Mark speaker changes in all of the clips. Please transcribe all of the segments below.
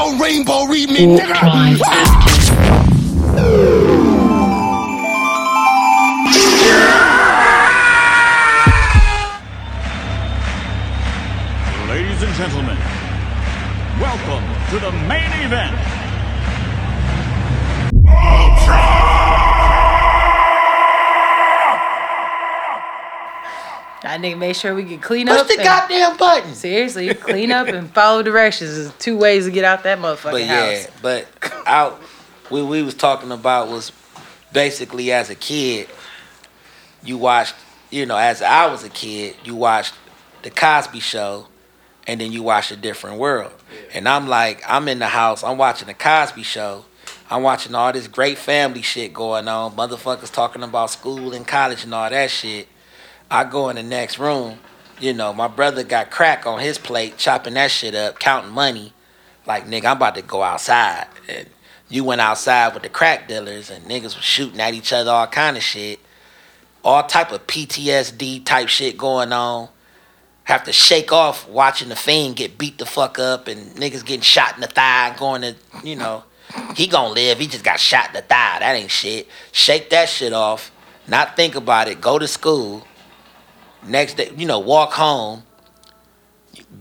Speaker 1: don't rainbow read me, nigga.
Speaker 2: Ladies and gentlemen, welcome to the main event.
Speaker 3: I think make sure we can clean
Speaker 4: Push
Speaker 3: up.
Speaker 4: the
Speaker 3: and-
Speaker 4: goddamn button.
Speaker 3: Seriously, clean up and follow directions is two ways to get out that motherfucking
Speaker 4: But yeah,
Speaker 3: house.
Speaker 4: but out what we was talking about was basically as a kid, you watched, you know, as I was a kid, you watched the Cosby Show, and then you watched a different world. And I'm like, I'm in the house, I'm watching the Cosby Show. I'm watching all this great family shit going on. Motherfuckers talking about school and college and all that shit. I go in the next room. You know, my brother got crack on his plate, chopping that shit up, counting money. Like, nigga, I'm about to go outside. And you went outside with the crack dealers and niggas was shooting at each other, all kind of shit. All type of PTSD type shit going on. Have to shake off watching the fiend get beat the fuck up and niggas getting shot in the thigh going to, you know, he gonna live. He just got shot in the thigh. That ain't shit. Shake that shit off. Not think about it. Go to school. Next day, you know, walk home.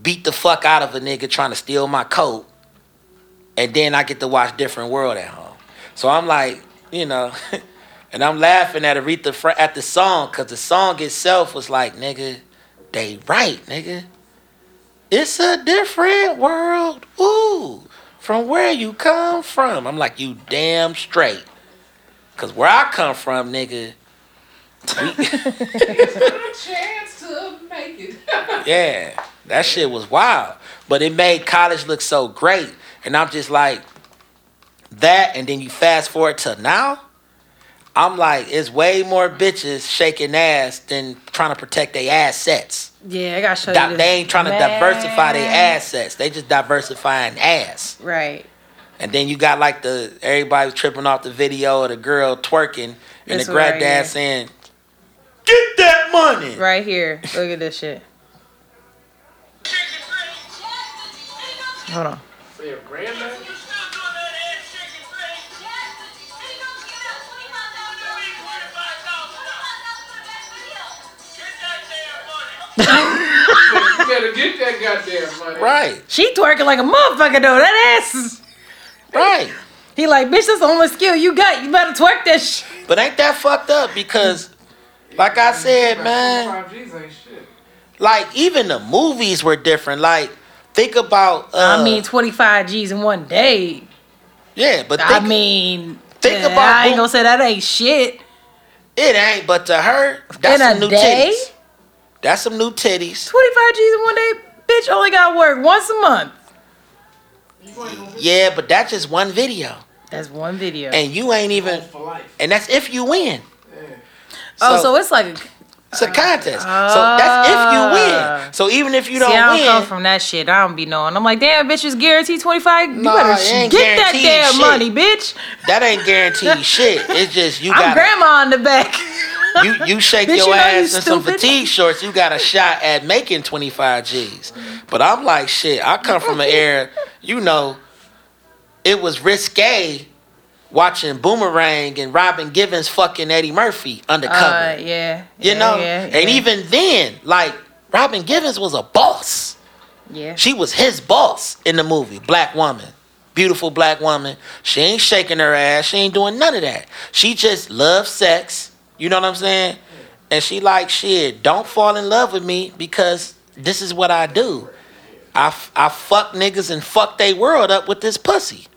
Speaker 4: Beat the fuck out of a nigga trying to steal my coat. And then I get to watch Different World at home. So I'm like, you know, and I'm laughing at Aretha Fra- at the song because the song itself was like, nigga, they right, nigga. It's a different world. Ooh, from where you come from. I'm like, you damn straight. Cause where I come from, nigga,
Speaker 5: chance to make it.
Speaker 4: yeah, that shit was wild. But it made college look so great. And I'm just like, that, and then you fast forward to now, I'm like, it's way more bitches shaking ass than trying to protect their assets.
Speaker 3: Yeah, I gotta show
Speaker 4: Di-
Speaker 3: you. This.
Speaker 4: they ain't trying to
Speaker 3: Man.
Speaker 4: diversify their assets. They just diversifying ass.
Speaker 3: Right.
Speaker 4: And then you got like the everybody was tripping off the video of the girl twerking and
Speaker 3: This
Speaker 4: the
Speaker 3: one right
Speaker 4: granddad saying, "Get that money."
Speaker 3: Right here. Look at this shit. Hold on.
Speaker 5: For your granddad? Better get that goddamn money.
Speaker 4: Right,
Speaker 3: She twerking like a motherfucker though. That ass. is-
Speaker 4: right.
Speaker 3: He like, bitch, that's the only skill you got. You better twerk that shit.
Speaker 4: But ain't that fucked up? Because, like I said, man,
Speaker 5: 5 G's ain't shit.
Speaker 4: like even the movies were different. Like, think about. Uh,
Speaker 3: I mean, 25 G's in one day.
Speaker 4: yeah, but
Speaker 3: I mean,
Speaker 4: think
Speaker 3: yeah,
Speaker 4: about
Speaker 3: I ain't
Speaker 4: who-
Speaker 3: gonna say that ain't shit.
Speaker 4: it ain't. But to her, that's
Speaker 3: In a
Speaker 4: some new
Speaker 3: day?
Speaker 4: titties. That's some new titties.
Speaker 3: 25 G's in one day, bitch, only got work once a month.
Speaker 4: Yeah, but that's just one video,
Speaker 3: That's one video.
Speaker 4: and you ain't even.
Speaker 5: For life.
Speaker 4: And that's if you win.
Speaker 3: Oh, so it's like a
Speaker 4: It's a contest. so that's if you win. Ah. So even if you don't
Speaker 3: See, I don't
Speaker 4: win,
Speaker 3: come from that shit. I don't be knowing. I'm like, damn, bitch, is guaranteed 25. You
Speaker 4: Nah,
Speaker 3: better
Speaker 4: it
Speaker 3: sh-
Speaker 4: ain't
Speaker 3: get that damn
Speaker 4: shit.
Speaker 3: money, bitch.
Speaker 4: that ain't guaranteed shit. It's just you
Speaker 3: I'm
Speaker 4: got
Speaker 3: grandma in the back.
Speaker 4: you you shake
Speaker 3: Bitch,
Speaker 4: your
Speaker 3: you know you
Speaker 4: ass in some fatigue shorts, you got a shot at making 25 G's. But I'm like, shit, I come from an era, you know, it was risque watching Boomerang and Robin Givens fucking Eddie Murphy undercover.
Speaker 3: Uh, yeah.
Speaker 4: you
Speaker 3: yeah,
Speaker 4: know?
Speaker 3: Yeah,
Speaker 4: And even then, like, Robin Givens was a boss.
Speaker 3: Yeah.
Speaker 4: She was his boss in the movie, Black Woman. Beautiful black woman. She ain't shaking her ass. She ain't doing none of that. She just loves sex. You know what I'm saying? And she like, shit, don't fall in love with me because this is what I do. I, I fuck niggas and fuck they world up with this pussy.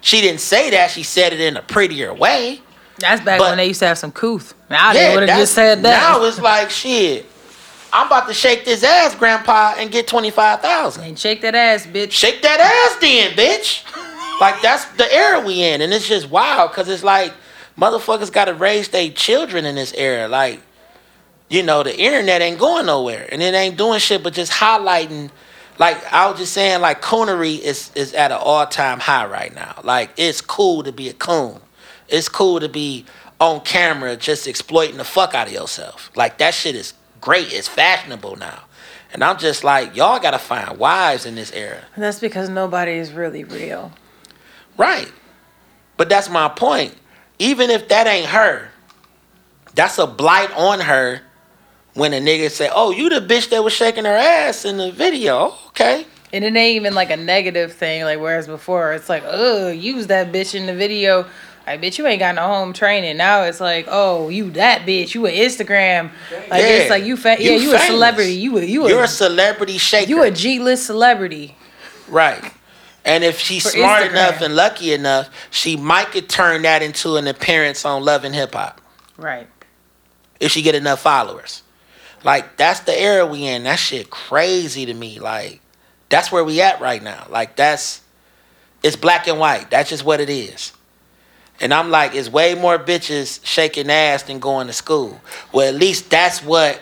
Speaker 4: She didn't say that. She said it in a prettier way.
Speaker 3: That's back
Speaker 4: But-
Speaker 3: when they used to have some couth. Now they
Speaker 4: Yeah,
Speaker 3: would have just said that.
Speaker 4: Now it's like shit. I'm about to shake this ass, grandpa, and get twenty five thousand.
Speaker 3: And shake that ass, bitch.
Speaker 4: Shake that ass, then, bitch. like that's the era we in, and it's just wild because it's like motherfuckers got to raise their children in this era. Like, you know, the internet ain't going nowhere, and it ain't doing shit but just highlighting. Like I was just saying, like coonery is is at an all time high right now. Like it's cool to be a coon. It's cool to be on camera just exploiting the fuck out of yourself. Like that shit is great. It's fashionable now. And I'm just like, y'all gotta find wives in this era.
Speaker 3: And that's because nobody is really real.
Speaker 4: Right. But that's my point. Even if that ain't her, that's a blight on her when a nigga say, Oh, you the bitch that was shaking her ass in the video. Okay.
Speaker 3: And it ain't even like a negative thing, like whereas before it's like, oh, use that bitch in the video. Like, bitch, you ain't got no home training. Now it's like, oh, you that bitch. You a Instagram. Like
Speaker 4: Yeah.
Speaker 3: it's like you, fa-
Speaker 4: You
Speaker 3: yeah, you a celebrity. You a you
Speaker 4: You're
Speaker 3: a
Speaker 4: a celebrity shaker.
Speaker 3: you a G list celebrity.
Speaker 4: Right. And if she's
Speaker 3: For
Speaker 4: smart
Speaker 3: Instagram.
Speaker 4: enough and lucky enough, she might could turn that into an appearance on Love and Hip Hop
Speaker 3: Right.
Speaker 4: if she get enough followers. Like that's the era we in. That shit crazy to me. Like that's where we at right now. Like that's it's black and white. That's just what it is. And I'm like, it's way more bitches shaking ass than going to school. Well, at least that's what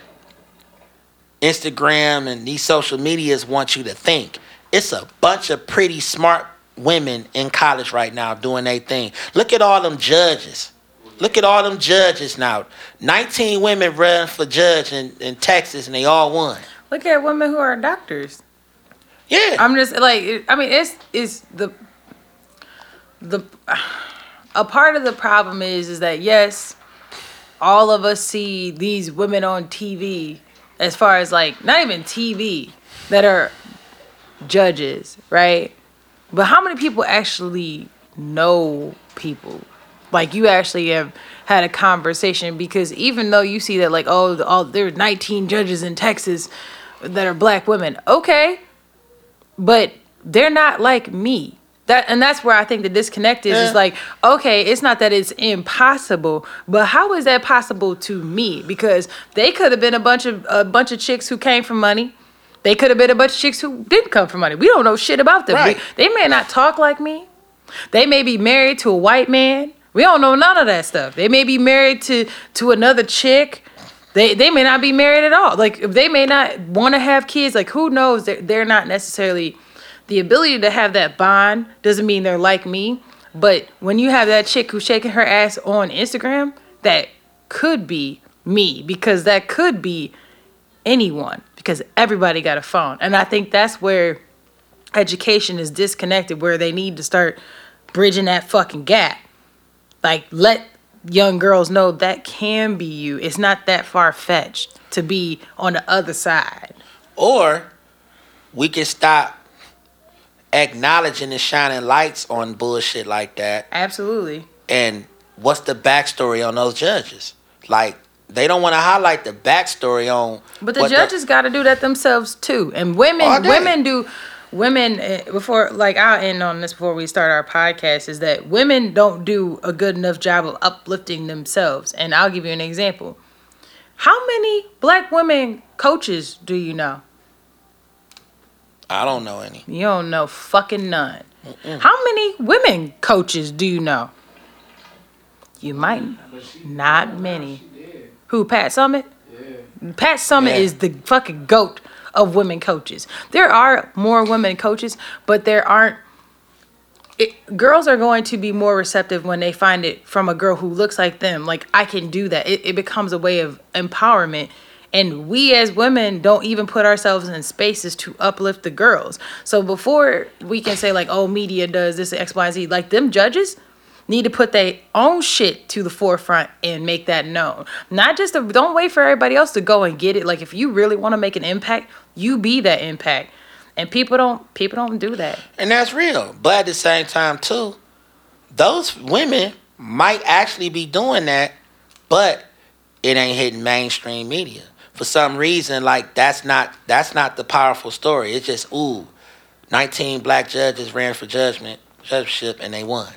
Speaker 4: Instagram and these social medias want you to think. It's a bunch of pretty smart women in college right now doing their thing. Look at all them judges. Look at all them judges now. 19 women run for judge in, in Texas and they all won.
Speaker 3: Look at women who are doctors.
Speaker 4: Yeah.
Speaker 3: I'm just like I mean it's it's the the a part of the problem is is that yes all of us see these women on TV as far as like not even TV that are judges, right? But how many people actually know people? Like you actually have had a conversation because even though you see that like oh all there's 19 judges in Texas that are black women, okay, but they're not like me. That and that's where I think the disconnect is. Is
Speaker 4: Yeah.
Speaker 3: like, okay, it's not that it's impossible, but how is that possible to me? Because they could have been a bunch of a bunch of chicks who came from money. They could have been a bunch of chicks who didn't come from money. We don't know shit about them. We- they may not talk like me. They may be married to a white man. We don't know none of that stuff. They may be married to to another chick. They they may not be married at all. Like they may not want to have kids. Like who knows? They're, they're not necessarily the ability to have that bond doesn't mean they're like me. But when you have that chick who's shaking her ass on Instagram, that could be me because that could be anyone because everybody got a phone. And I think that's where education is disconnected, where they need to start bridging that fucking gap. Like, let young girls know that can be you. It's not that far fetched to be on the other side.
Speaker 4: Or we can stop acknowledging and shining lights on bullshit like that.
Speaker 3: Absolutely.
Speaker 4: And what's the backstory on those judges? Like they don't want to highlight the backstory on.
Speaker 3: But the judges got to do that themselves too. And women, women do. Women eh, before, like I'll end on this before we start our podcast, is that women don't do a good enough job of uplifting themselves. And I'll give you an example. How many black women coaches do you know?
Speaker 4: I don't know any.
Speaker 3: You don't know fucking none. How many women coaches do you know? You might not many. Who Pat Summitt? Pat Summitt
Speaker 4: Yeah.
Speaker 3: is the fucking goat of women coaches. There are more women coaches, but there aren't. It, girls are going to be more receptive when they find it from a girl who looks like them. Like I can do that. It, it becomes a way of empowerment. And we as women don't even put ourselves in spaces to uplift the girls. So before we can say like, oh, media does this X, Y, Z, like them judges need to put their own shit to the forefront and make that known. Not just the, don't wait for everybody else to go and get it. Like if you really want to make an impact, you be that impact. And people don't people don't do that.
Speaker 4: And that's real. But at the same time, too, those women might actually be doing that, but it ain't hitting mainstream media. For some reason, like that's not that's not the powerful story. It's just ooh, 19 black judges ran for judgment, judgeship, and they won.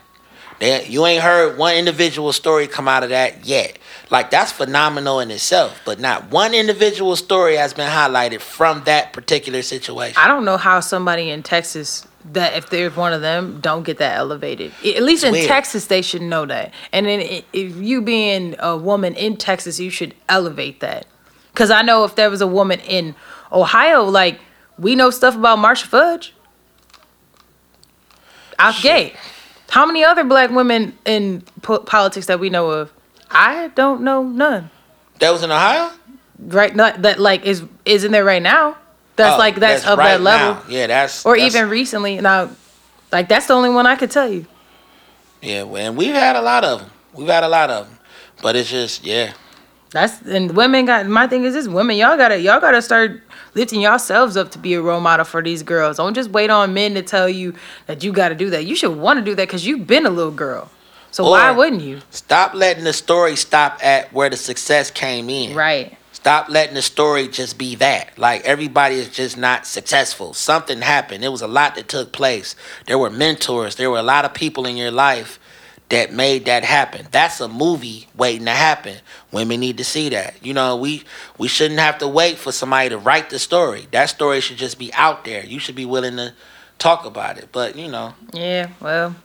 Speaker 4: They, you ain't heard one individual story come out of that yet. Like that's phenomenal in itself, but not one individual story has been highlighted from that particular situation.
Speaker 3: I don't know how somebody in Texas that if they're one of them don't get that elevated. At least in
Speaker 4: weird.
Speaker 3: Texas, they should know that. And then if you being a woman in Texas, you should elevate that. Because I know if there was a woman in Ohio, like we know stuff about Marcia Fudge. Out gate. How many other black women in po- politics that we know of? I don't know none.
Speaker 4: that was in Ohio.
Speaker 3: Right, not that like is is in there right now. That's
Speaker 4: Oh,
Speaker 3: like that's, of
Speaker 4: right
Speaker 3: that level
Speaker 4: now. Yeah, that's
Speaker 3: or
Speaker 4: that's-
Speaker 3: even recently. Now, like that's the only one I could tell you.
Speaker 4: yeah. And we've had a lot of them. We've had a lot of them, but it's just yeah.
Speaker 3: That's and women got my thing is this women y'all gotta y'all gotta start lifting yourselves up to be a role model for these girls. Don't just wait on men to tell you that you gotta do that. You should want to do that because you've been a little girl. So why wouldn't you?
Speaker 4: Stop letting the story stop at where the success came in.
Speaker 3: Right.
Speaker 4: Stop letting the story just be that. Like everybody is just not successful. Something happened. It was a lot that took place. There were mentors. There were a lot of people in your life that made that happen. That's a movie waiting to happen. Women need to see that. You know, we we shouldn't have to wait for somebody to write the story. That story should just be out there. You should be willing to talk about it. But you know,
Speaker 3: Yeah. Well,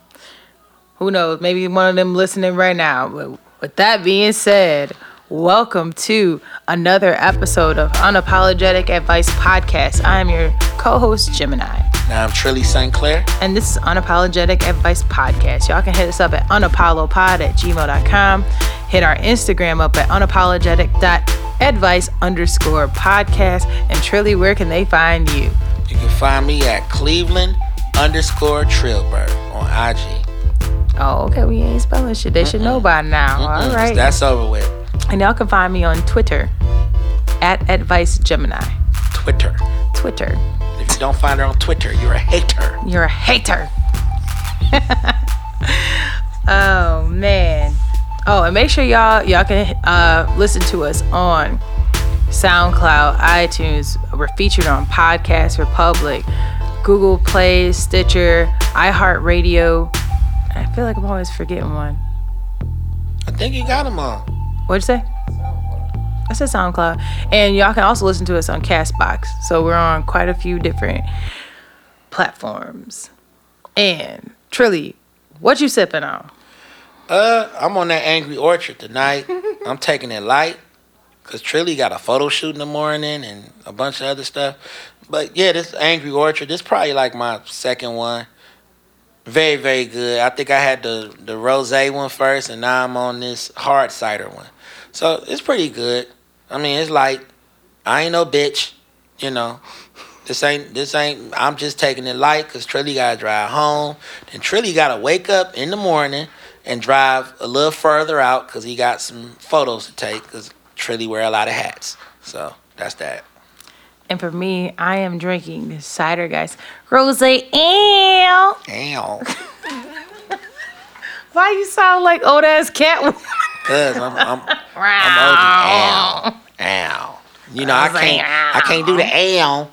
Speaker 3: who knows? Maybe one of them listening right now. But with that being said, welcome to another episode of Unapologetic Advice Podcast. I am your co-host Gemini.
Speaker 4: Now I'm Trilly St. Clair.
Speaker 3: and this is Unapologetic Advice Podcast. Y'all can hit us up at unapollopod at gmail.com. Hit our Instagram up at unapologetic.advice underscore podcast. And Trilly, where can they find you?
Speaker 4: You can find me at Cleveland underscore Trillberg on IG.
Speaker 3: Oh, okay. We ain't spelling shit. They should know by now. All right.
Speaker 4: That's over with.
Speaker 3: And y'all can find me on Twitter at Advice Gemini.
Speaker 4: Twitter.
Speaker 3: Twitter.
Speaker 4: You don't find her on Twitter, you're a hater.
Speaker 3: You're a hater. oh man. Oh, and make sure y'all y'all can uh, listen to us on SoundCloud, iTunes. We're featured on Podcast Republic, Google Play, Stitcher, iHeartRadio. I feel like I'm always forgetting one.
Speaker 4: I think you got them all.
Speaker 3: What'd you say? I said SoundCloud. And y'all can also listen to us on Castbox. So we're on quite a few different platforms. And Trilly, what you sipping on?
Speaker 4: Uh, I'm on that Angry Orchard tonight. I'm taking it light. Cause Trilly got a photo shoot in the morning and a bunch of other stuff. But yeah, this Angry Orchard, this probably like my second one. Very, very good. I think I had the the rose one first, and now I'm on this hard cider one. So it's pretty good. I mean, it's like I ain't no bitch, you know. This ain't this ain't. I'm just taking it light because Trilly gotta drive home. Then Trilly gotta wake up in the morning and drive a little further out because he got some photos to take. Because Trilly wear a lot of hats. So that's that.
Speaker 3: And for me, I am drinking this cider, guys. Rose ale.
Speaker 4: Ow.
Speaker 3: Why you sound like old ass cat?
Speaker 4: Cause I'm I'm I'm OG. Ow. Ow. You know I
Speaker 3: I
Speaker 4: can't I can't do the ow.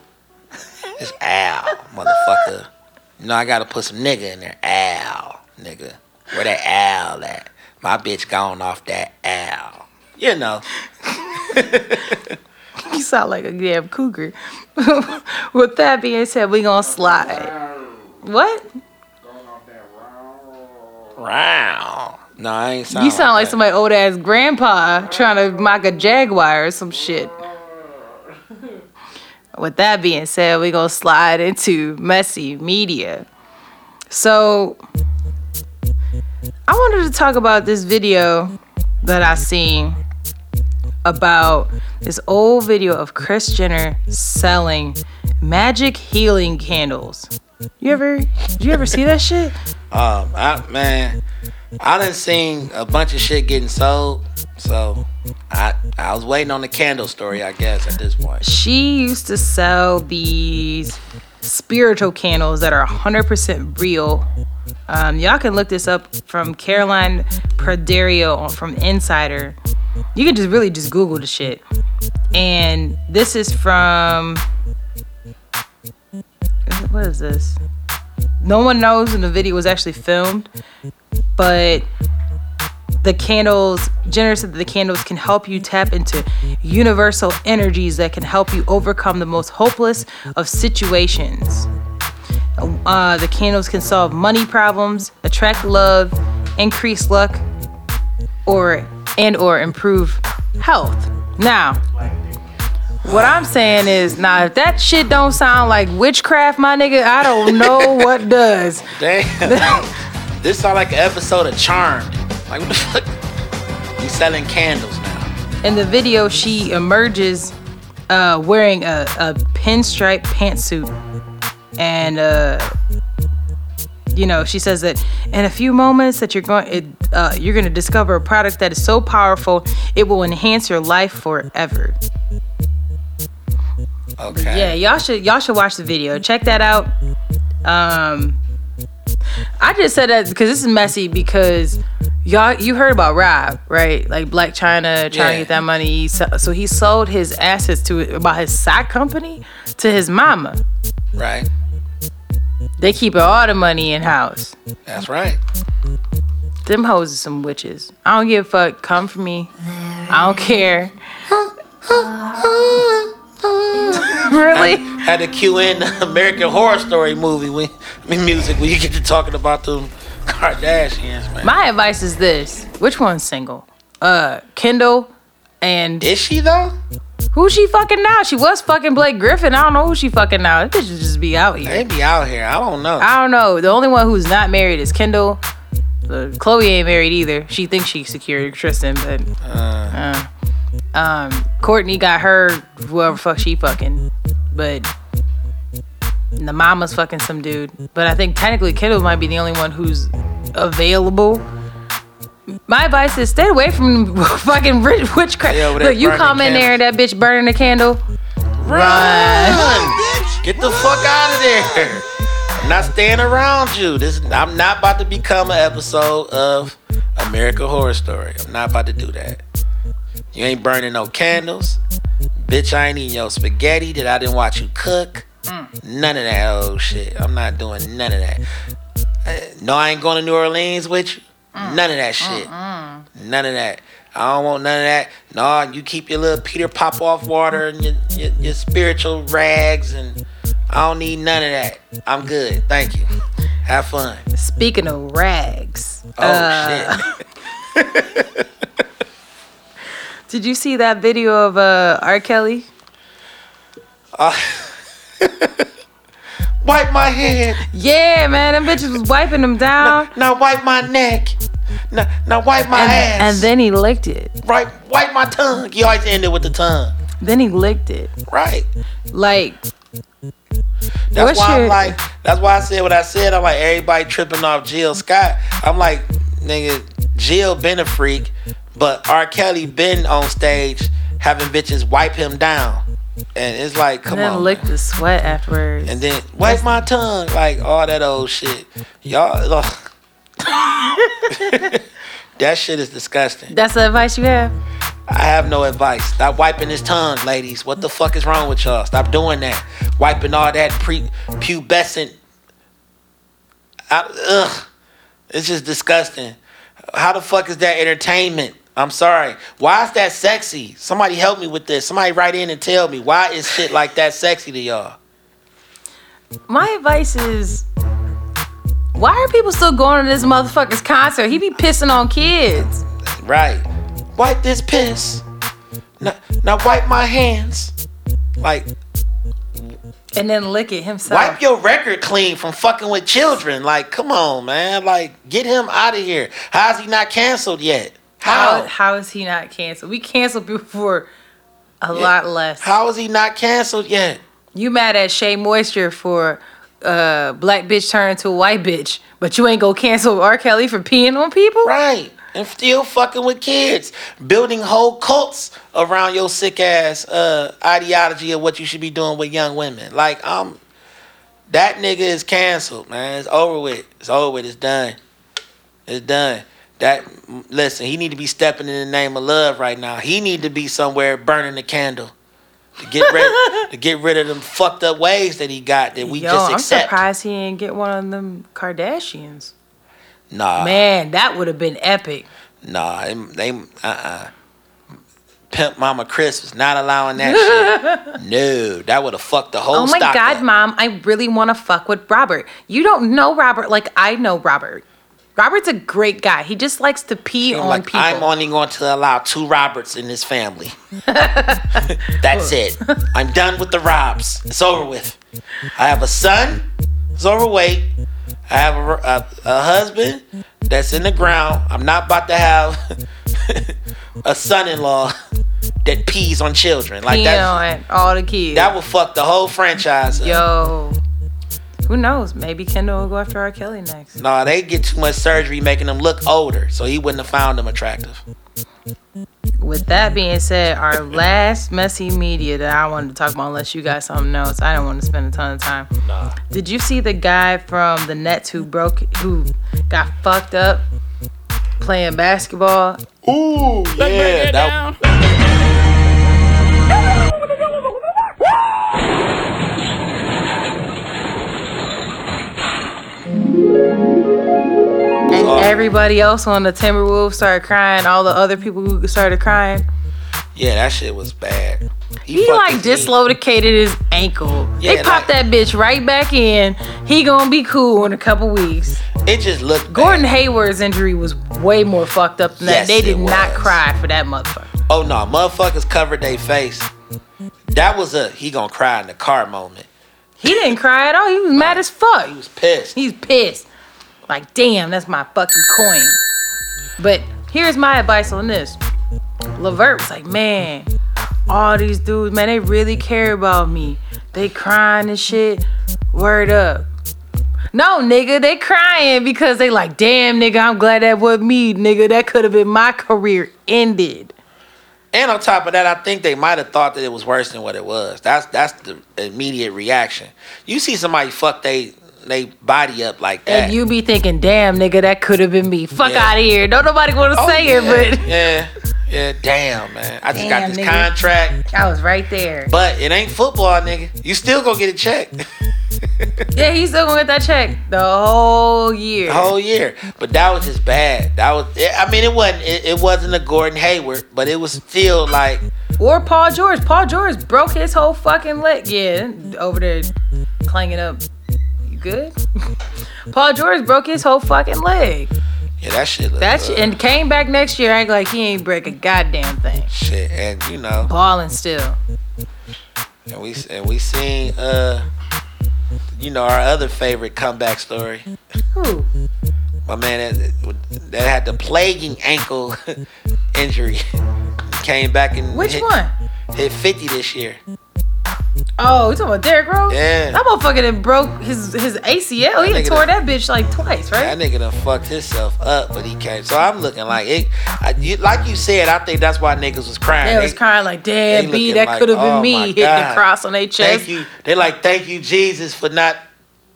Speaker 4: It's ow, motherfucker. You know I gotta put some nigga in there. Ow, nigga. Where that owl at? My bitch gone off that owl. You know.
Speaker 3: you sound like a damn cougar. With that being said, we gonna slide. What?
Speaker 4: Wow. No, I ain't sound
Speaker 3: You sound like
Speaker 4: that.
Speaker 3: somebody old ass grandpa trying to mock a jaguar or some shit. With that being said, we gonna slide into messy media. So I wanted to talk about this video that I seen about this old video of Kris Jenner selling magic healing candles. You ever did you ever see that shit?
Speaker 4: Um, I, man, I done seen a bunch of shit getting sold, so I I was waiting on the candle story, I guess, at this point.
Speaker 3: she used to sell these spiritual candles that are 100% real. Um, y'all can look this up from Caroline Praderio on- from Insider. You can just really just Google the shit. And this is from. What is this? No one knows when the video was actually filmed. but the candles jenner said that the candles can help you tap into universal energies that can help you overcome the most hopeless of situations uh, the candles can solve money problems attract love increase luck or and or improve health now what i'm saying is now if that shit don't sound like witchcraft my nigga i don't know what does
Speaker 4: Damn. this sound like an episode of Charmed. Like what the fuck? You selling candles now.
Speaker 3: In the video, she emerges uh, wearing a, a pinstripe pantsuit. And, uh, you know, she says that in a few moments that you're going, it, uh, you're going to discover a product that is so powerful, it will enhance your life forever.
Speaker 4: Okay.
Speaker 3: Yeah, y'all should y'all should watch the video. Check that out. Um, I just said that because this is messy because y'all you heard about Rob right? Like Blac Chyna trying
Speaker 4: Yeah.
Speaker 3: to get that money. So, so he sold his assets to about his sock company to his mama.
Speaker 4: Right.
Speaker 3: They keep all the money in house.
Speaker 4: That's right.
Speaker 3: Them hoes are some witches. I don't give a fuck. Come for me. I don't care. really?
Speaker 4: Had to cue in American Horror Story movie when, I mean, music when you get to talking about them Kardashians, man.
Speaker 3: My advice is this: Which one's single? Uh, Kendall and
Speaker 4: Is she though?
Speaker 3: who she fucking now? She was fucking Blake Griffin. I don't know who she fucking now. This bitch should just be out here.
Speaker 4: They be out here. I don't know.
Speaker 3: I don't know. The only one who's not married is Kendall. Uh, Khloe ain't married either. She thinks she secured Tristan, but uh, um, Kourtney got her whoever fuck she fucking, but the mama's fucking some dude. But I think technically Kendall might be the only one who's available. My advice is stay away from fucking ri- witchcraft.
Speaker 4: Yeah,
Speaker 3: Look, you come in there and that bitch burning a candle.
Speaker 4: Run! Get the fuck out of there! I'm not staying around you. This I'm not about to become an episode of American Horror Story. I'm not about to do that. You ain't burning no candles. Bitch, I ain't eating your spaghetti that I didn't watch you cook. None of that old shit. I'm not doing none of that. Uh, No, I ain't going to New Orleans with you. None of that shit. None of that. I don't want none of that. No, you keep your little Peter pop off water and your, your, your spiritual rags, and I don't need none of that. I'm good. Thank you. Have fun.
Speaker 3: Speaking of rags,
Speaker 4: Oh
Speaker 3: uh,
Speaker 4: shit.
Speaker 3: did you see that video of uh, R. Kelly?
Speaker 4: Wipe my head.
Speaker 3: Yeah, man, them bitches was wiping him down,
Speaker 4: Now wipe my neck. Now, now wipe my
Speaker 3: and,
Speaker 4: ass.
Speaker 3: and then he licked it.
Speaker 4: right, wipe my tongue. You always end it with the tongue.
Speaker 3: Then he licked it.
Speaker 4: Right.
Speaker 3: Like,
Speaker 4: That's why
Speaker 3: your-
Speaker 4: I'm like. That's why I said what I said. I'm like everybody tripping off Jill Scott. I'm like, nigga, Jill been a freak, but R. Kelly been on stage having bitches wipe him down, and it's like, come
Speaker 3: and then
Speaker 4: on.
Speaker 3: lick
Speaker 4: man.
Speaker 3: the sweat afterwards.
Speaker 4: and then wipe my tongue, like all that old shit. Y'all, that shit is disgusting.
Speaker 3: That's the advice you have.
Speaker 4: I have no advice. Stop wiping his tongue, ladies. What the fuck is wrong with y'all? Stop doing that. Wiping all that pre pubescent. I, ugh, it's just disgusting. How the fuck is that entertainment? I'm sorry. Why is that sexy? Somebody help me with this. Somebody write in and tell me why is shit like that sexy to y'all?
Speaker 3: My advice is, why are people still going to this motherfucker's concert? He be pissing on kids.
Speaker 4: Right. Wipe this piss. Now, now wipe my hands. Like
Speaker 3: And then lick it himself.
Speaker 4: Wipe your record clean from fucking with children. Like, come on, man. Like, get him out of here. How's he not canceled yet?
Speaker 3: How,
Speaker 4: How?
Speaker 3: how is he not canceled? We canceled before for a lot less.
Speaker 4: How is he not canceled yet?
Speaker 3: You mad at Shea Moisture for uh black bitch turning to a white bitch, but you ain't go cancel R. Kelly for peeing on people?
Speaker 4: Right. And still fucking with kids. Building whole cults around your sick ass uh, ideology of what you should be doing with young women. Like, um, that nigga is canceled, man. It's over with. It's over with. It's done. It's done. That listen, he need to be stepping in the name of love right now. He need to be somewhere burning the candle to get rid to get rid of them fucked up ways that he got that we
Speaker 3: Yo,
Speaker 4: just accept.
Speaker 3: I'm surprised he didn't get one of them Kardashians.
Speaker 4: Nah,
Speaker 3: Man, that would have been epic.
Speaker 4: nah, they, uh uh Pimp Mama Kris was not allowing that shit. No, that would have fucked the whole.
Speaker 3: Oh my god,
Speaker 4: up.
Speaker 3: mom, I really want to fuck with Robert. You don't know Robert like I know Robert. Robert's a great guy. He just likes to pee on
Speaker 4: like,
Speaker 3: people.
Speaker 4: I'm only going to allow two Roberts in this family. That's it. I'm done with the Robs. It's over with. I have a son. He's overweight. I have a, a, a husband that's in the ground. I'm not about to have a son-in-law that pees on children like
Speaker 3: Pee
Speaker 4: that.
Speaker 3: on all the kids.
Speaker 4: That will fuck the whole franchise. Up.
Speaker 3: Yo. Who knows? Maybe Kendall will go after R. Kelly next.
Speaker 4: No, they get too much surgery making them look older, so he wouldn't have found them attractive.
Speaker 3: With that being said, our last messy media that I wanted to talk about, unless you got something else, I don't want to spend a ton of time.
Speaker 4: Nah.
Speaker 3: Did you see the guy from the Nets who broke, who got fucked up playing basketball?
Speaker 4: Ooh, yeah, that,
Speaker 3: And everybody else on the Timberwolves started crying. All the other people who started crying.
Speaker 4: yeah, that shit was bad.
Speaker 3: He
Speaker 4: fucked
Speaker 3: like dislocated his ankle. they popped
Speaker 4: like-
Speaker 3: that bitch right back in. He gonna be cool in a couple weeks.
Speaker 4: It just looked.
Speaker 3: Gordon
Speaker 4: bad.
Speaker 3: Hayward's injury was way more fucked up than that. They did not cry for that motherfucker.
Speaker 4: Oh no, motherfuckers covered their face. That was a he gonna cry in the car moment.
Speaker 3: He didn't cry at all. He was mad as fuck.
Speaker 4: He was pissed.
Speaker 3: He's pissed. Like, damn, that's my fucking coins. But here's my advice on this. Levert was like, man, all these dudes, man, they really care about me. They crying and shit. Word up. No, nigga, they crying because they like, damn, nigga, I'm glad that was me, nigga. That could have been my career ended.
Speaker 4: And on top of that, I think they might have thought that it was worse than what it was. That's that's the immediate reaction. You see somebody fuck they they body up like that.
Speaker 3: And you be thinking, damn, nigga, that could have been me. Fuck
Speaker 4: Yeah.
Speaker 3: out of here. Don't nobody want to
Speaker 4: Oh,
Speaker 3: say
Speaker 4: yeah,
Speaker 3: it, but
Speaker 4: yeah, yeah, damn man, I just got this
Speaker 3: nigga.
Speaker 4: contract,
Speaker 3: I was right there.
Speaker 4: but it ain't football, nigga. You still gonna get a check
Speaker 3: Yeah, he's still gonna get that check the whole year.
Speaker 4: the whole year. But that was just bad. That was, I mean, it wasn't it, it wasn't a Gordon Hayward, but it was still like
Speaker 3: or Paul George. Paul George broke his whole fucking leg. Yeah, over there clanging up. Good? Paul George broke his whole fucking leg.
Speaker 4: yeah, that shit. Looked
Speaker 3: That's
Speaker 4: rough.
Speaker 3: and came back next year act like he ain't break a goddamn thing.
Speaker 4: shit, and you know.
Speaker 3: Balling still.
Speaker 4: And we and we seen uh you know our other favorite comeback story.
Speaker 3: Who?
Speaker 4: My man that, that had the plaguing ankle injury came back and
Speaker 3: Which
Speaker 4: hit,
Speaker 3: one?
Speaker 4: hit 50 this year.
Speaker 3: Oh, you talking about Derrick Rose?
Speaker 4: Yeah.
Speaker 3: That motherfucker that broke his his ACL. He done tore
Speaker 4: done-
Speaker 3: that bitch like twice, right?
Speaker 4: That nigga done fucked himself up, but he came. So I'm looking like it. I, you, like you said, I think that's why niggas was crying.
Speaker 3: They was crying like, damn, B, that
Speaker 4: like,
Speaker 3: could have been
Speaker 4: oh
Speaker 3: me hitting the cross on their chest.
Speaker 4: Thank you. They like, thank you, Jesus, for not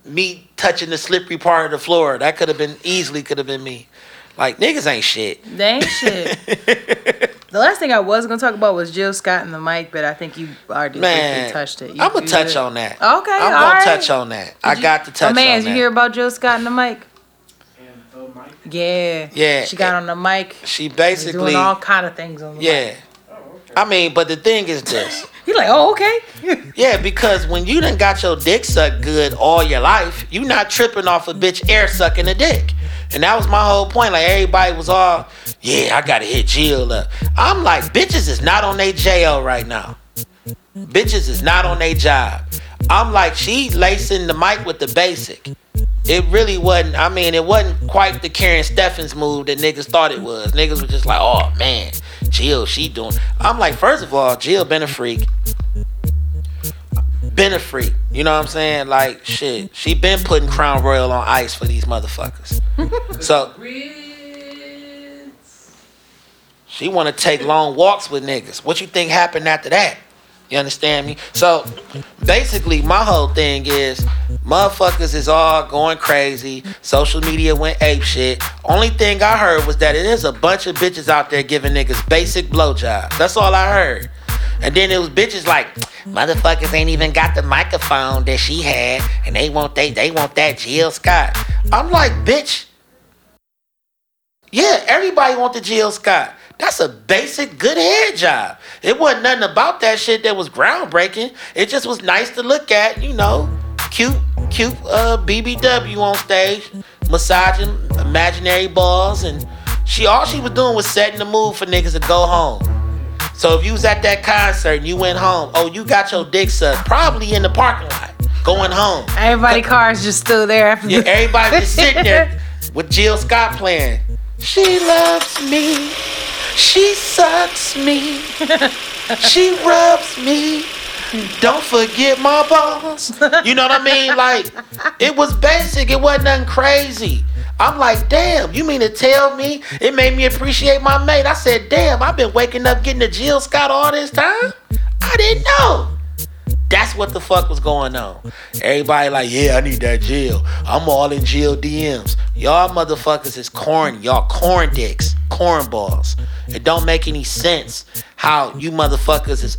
Speaker 4: me touching the slippery part of the floor. That could have been easily could have been me. Like niggas ain't shit.
Speaker 3: They ain't shit. the last thing I was gonna talk about was Jill Scott and the mic, but I think you already
Speaker 4: Man,
Speaker 3: touched it. You-
Speaker 4: I'm gonna touch
Speaker 3: good.
Speaker 4: on that.
Speaker 3: Okay,
Speaker 4: I'm
Speaker 3: all
Speaker 4: gonna
Speaker 3: right.
Speaker 4: touch on that. I
Speaker 3: Did
Speaker 4: got to touch
Speaker 3: Oh man,
Speaker 4: on
Speaker 3: did
Speaker 4: that.
Speaker 3: you hear about Jill Scott and the mic?
Speaker 5: And the mic.
Speaker 3: Yeah.
Speaker 4: Yeah.
Speaker 3: She got on the mic.
Speaker 4: she basically,
Speaker 3: doing all kind of things on the mic.
Speaker 4: yeah. I mean, but the thing is this.
Speaker 3: He's like, oh, okay.
Speaker 4: Yeah, because when you done got your dick sucked good all your life, you not tripping off a bitch air sucking a dick. And that was my whole point. Like everybody was all, yeah, I gotta hit Jill up. I'm like, bitches is not on their JL right now. Bitches is not on their job. I'm like, she lacing the mic with the basic. It really wasn't. I mean, it wasn't quite the Karrine Steffans move that niggas thought it was. Niggas were just like, oh man, Jill, she doing. I'm like, first of all, Jill been a freak been a freak. You know what I'm saying? Like shit, she been putting Crown Royal on ice for these motherfuckers. so she want to take long walks with niggas. What you think happened after that? You understand me? So basically, my whole thing is motherfuckers is all going crazy. Social media went ape shit. Only thing I heard was that it is a bunch of bitches out there giving niggas basic blowjobs. That's all I heard. And then it was bitches like, motherfuckers ain't even got the microphone that she had, and they want they they want that Jill Scott. I'm like, bitch, Yeah, everybody want the Jill Scott. That's a basic good hair job. It wasn't nothing about that shit that was groundbreaking. It just was nice to look at, you know. Cute, cute uh BBW on stage, massaging imaginary balls, and she all she was doing was setting the mood for niggas to go home. So if you was at that concert and you went home, oh, you got your dick sucked, probably in the parking lot, going home.
Speaker 3: Everybody cars just still there after
Speaker 4: Yeah, everybody just sitting there with Jill Scott playing. She loves me. She sucks me. She rubs me. Don't forget my balls. You know what I mean? Like, it was basic. It wasn't nothing crazy. I'm like, damn, you mean to tell me it made me appreciate my mate? I said, damn, I've been waking up getting the Jill Scott all this time? I didn't know. That's what the fuck was going on. Everybody like, yeah, I need that Jill. I'm all in Jill DMs. Y'all motherfuckers is corn. Y'all corn dicks, corn balls. It don't make any sense how you motherfuckers is.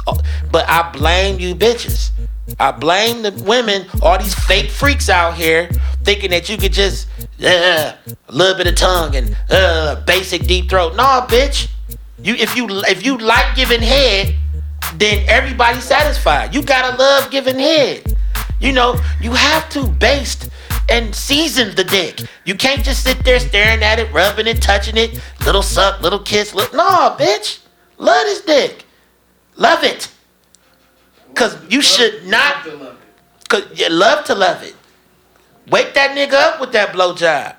Speaker 4: But I blame you bitches. I blame the women, all these fake freaks out here, thinking that you could just uh, a little bit of tongue and uh, basic deep throat. Nah, bitch. You if you if you like giving head, then everybody's satisfied. You gotta love giving head. You know, you have to baste and season the dick. You can't just sit there staring at it, rubbing it, touching it, little suck, little kiss. Look, no, bitch. Love this dick. Love it. Cause you should not. Cause you love to love it. Wake that nigga up with that blowjob.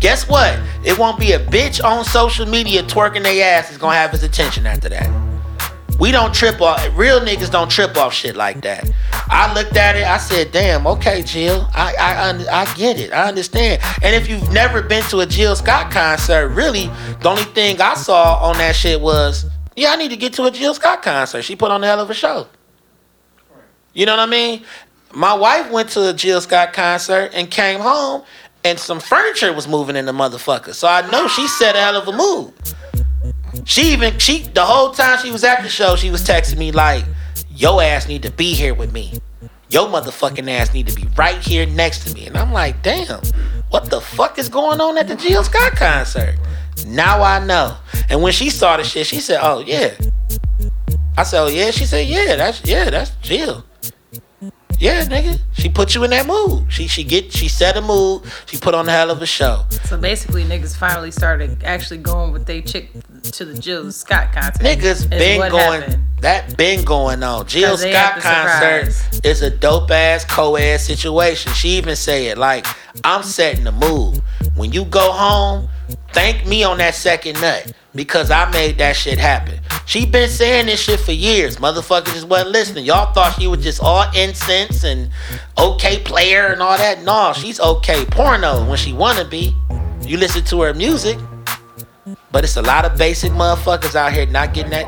Speaker 4: Guess what? It won't be a bitch on social media twerking their ass is gonna have his attention after that. We don't trip off. Real niggas don't trip off shit like that. I looked at it. I said, "Damn, okay, Jill. I I I get it. I understand." And if you've never been to a Jill Scott concert, really, the only thing I saw on that shit was, "Yeah, I need to get to a Jill Scott concert. She put on a hell of a show." You know what I mean? My wife went to a Jill Scott concert and came home, and some furniture was moving in the motherfucker. So I know she set a hell of a move. She even she the whole time she was at the show, she was texting me like, "Yo ass need to be here with me. Yo motherfucking ass need to be right here next to me." And I'm like, "Damn, what the fuck is going on at the Jill Scott concert?" Now I know. And when she saw the shit, she said, "Oh yeah." I said, "Oh yeah." She said, "Yeah, that's yeah, that's Jill." Yeah, nigga. She put you in that mood. She she get she set a mood. She put on a hell of a show.
Speaker 3: So basically, niggas finally started actually going with they chick to the Jill Scott concert.
Speaker 4: Niggas been going.
Speaker 3: happened.
Speaker 4: That been going on. Jill Scott concert
Speaker 3: surprise.
Speaker 4: is a dope ass co-ed situation. She even say it like, "I'm setting the mood. When you go home, thank me on that second nut because I made that shit happen." She been saying this shit for years. Motherfuckers just wasn't listening. Y'all thought she was just all incense and okay player and all that. No, she's okay porno when she wanna be. You listen to her music. But it's a lot of basic motherfuckers out here not getting that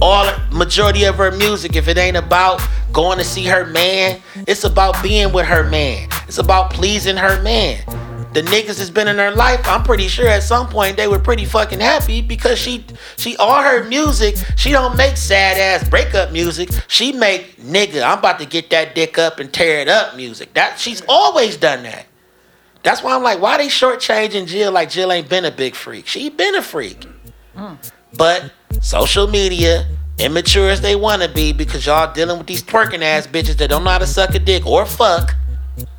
Speaker 5: All
Speaker 4: majority of her music if it ain't about going to see her man it's about being with her man it's about pleasing her man the niggas has been in her life i'm pretty sure at some point they were pretty fucking happy because she she all her music she don't make sad ass breakup music. She make nigga i'm about to get that dick up and tear it up music. That she's always done that. That's why i'm like why they shortchanging jill like jill ain't been a big freak? She been a freak. But social media, immature as they want to be, because y'all dealing with these twerking ass bitches that don't know how to suck a dick or fuck.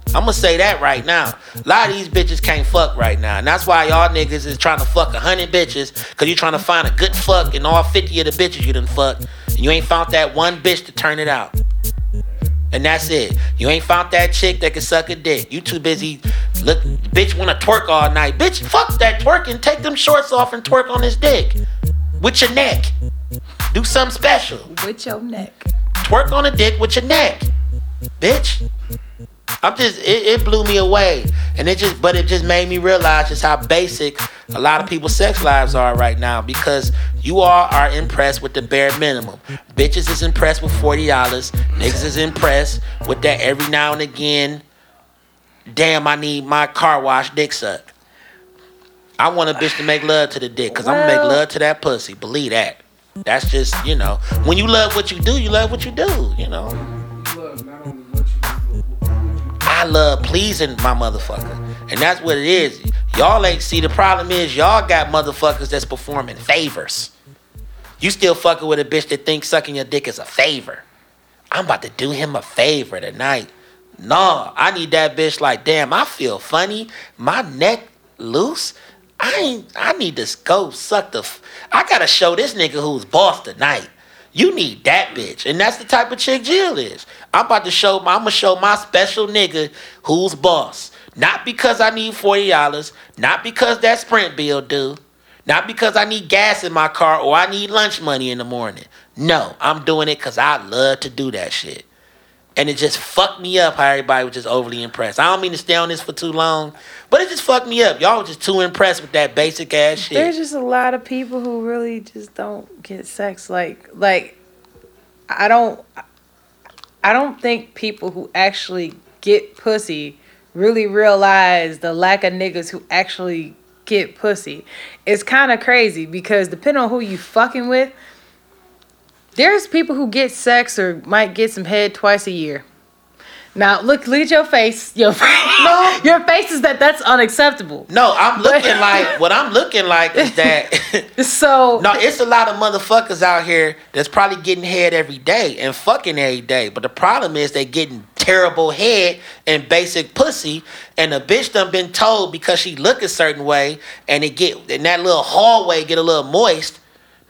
Speaker 4: I'm gonna say that right now. A lot of these bitches can't fuck right now, and that's why y'all niggas is trying to fuck a hundred bitches, cause you trying to find a good fuck in all 50 of the bitches you done fucked, and you ain't found that one bitch to turn it out. And that's it. You ain't found that chick that can suck a dick. You too busy. Look, bitch wanna twerk all night. Bitch, fuck that twerking. Take them shorts off and twerk on his dick. With your neck. Do something special.
Speaker 3: with your neck.
Speaker 4: Twerk on a dick with your neck. Bitch. I'm just it, it blew me away. And it just but it just made me realize just how basic a lot of people's sex lives are right now because you all are impressed with the bare minimum. Bitches is impressed with forty dollars. Niggas is impressed with that every now and again. Damn, I need my car wash dick suck. I want a bitch to make love to the dick because I'm gonna make love to that pussy. Believe that. That's just, you know, when you love what you do, you love what you do, you know. I love pleasing my motherfucker. And that's what it is. Y'all ain't see the problem is y'all got motherfuckers that's performing favors. You still fucking with a bitch that thinks sucking your dick is a favor. I'm about to do him a favor tonight. Nah, I need that bitch like, damn, I feel funny. My neck loose. I ain't I need to go suck the f- I gotta show this nigga who's boss tonight. You need that bitch. And that's the type of chick Jill is. I'm about to show my I'm gonna show my special nigga who's boss. Not because I need $40, not because that sprint bill due, not because I need gas in my car or I need lunch money in the morning. No, I'm doing it because I love to do that shit. And it just fucked me up how everybody was just overly impressed. I don't mean to stay on this for too long, but it just fucked me up. Y'all were just too impressed with that basic ass shit.
Speaker 3: There's just a lot of people who really just don't get sex. Like, like, I don't, I don't think people who actually get pussy really realize the lack of niggas who actually get pussy. It's kind of crazy because depending on who you fucking with, there's people who get sex or might get some head twice a year. Now look, look at your face. Your face,
Speaker 4: No.
Speaker 3: your face is that that's unacceptable.
Speaker 4: no, I'm looking like what I'm looking like is that
Speaker 3: So
Speaker 4: No, it's a lot of motherfuckers out here that's probably getting head every day and fucking every day. But the problem is they getting terrible head and basic pussy, and the bitch done been told because she look a certain way, and it get in that little hallway get a little moist.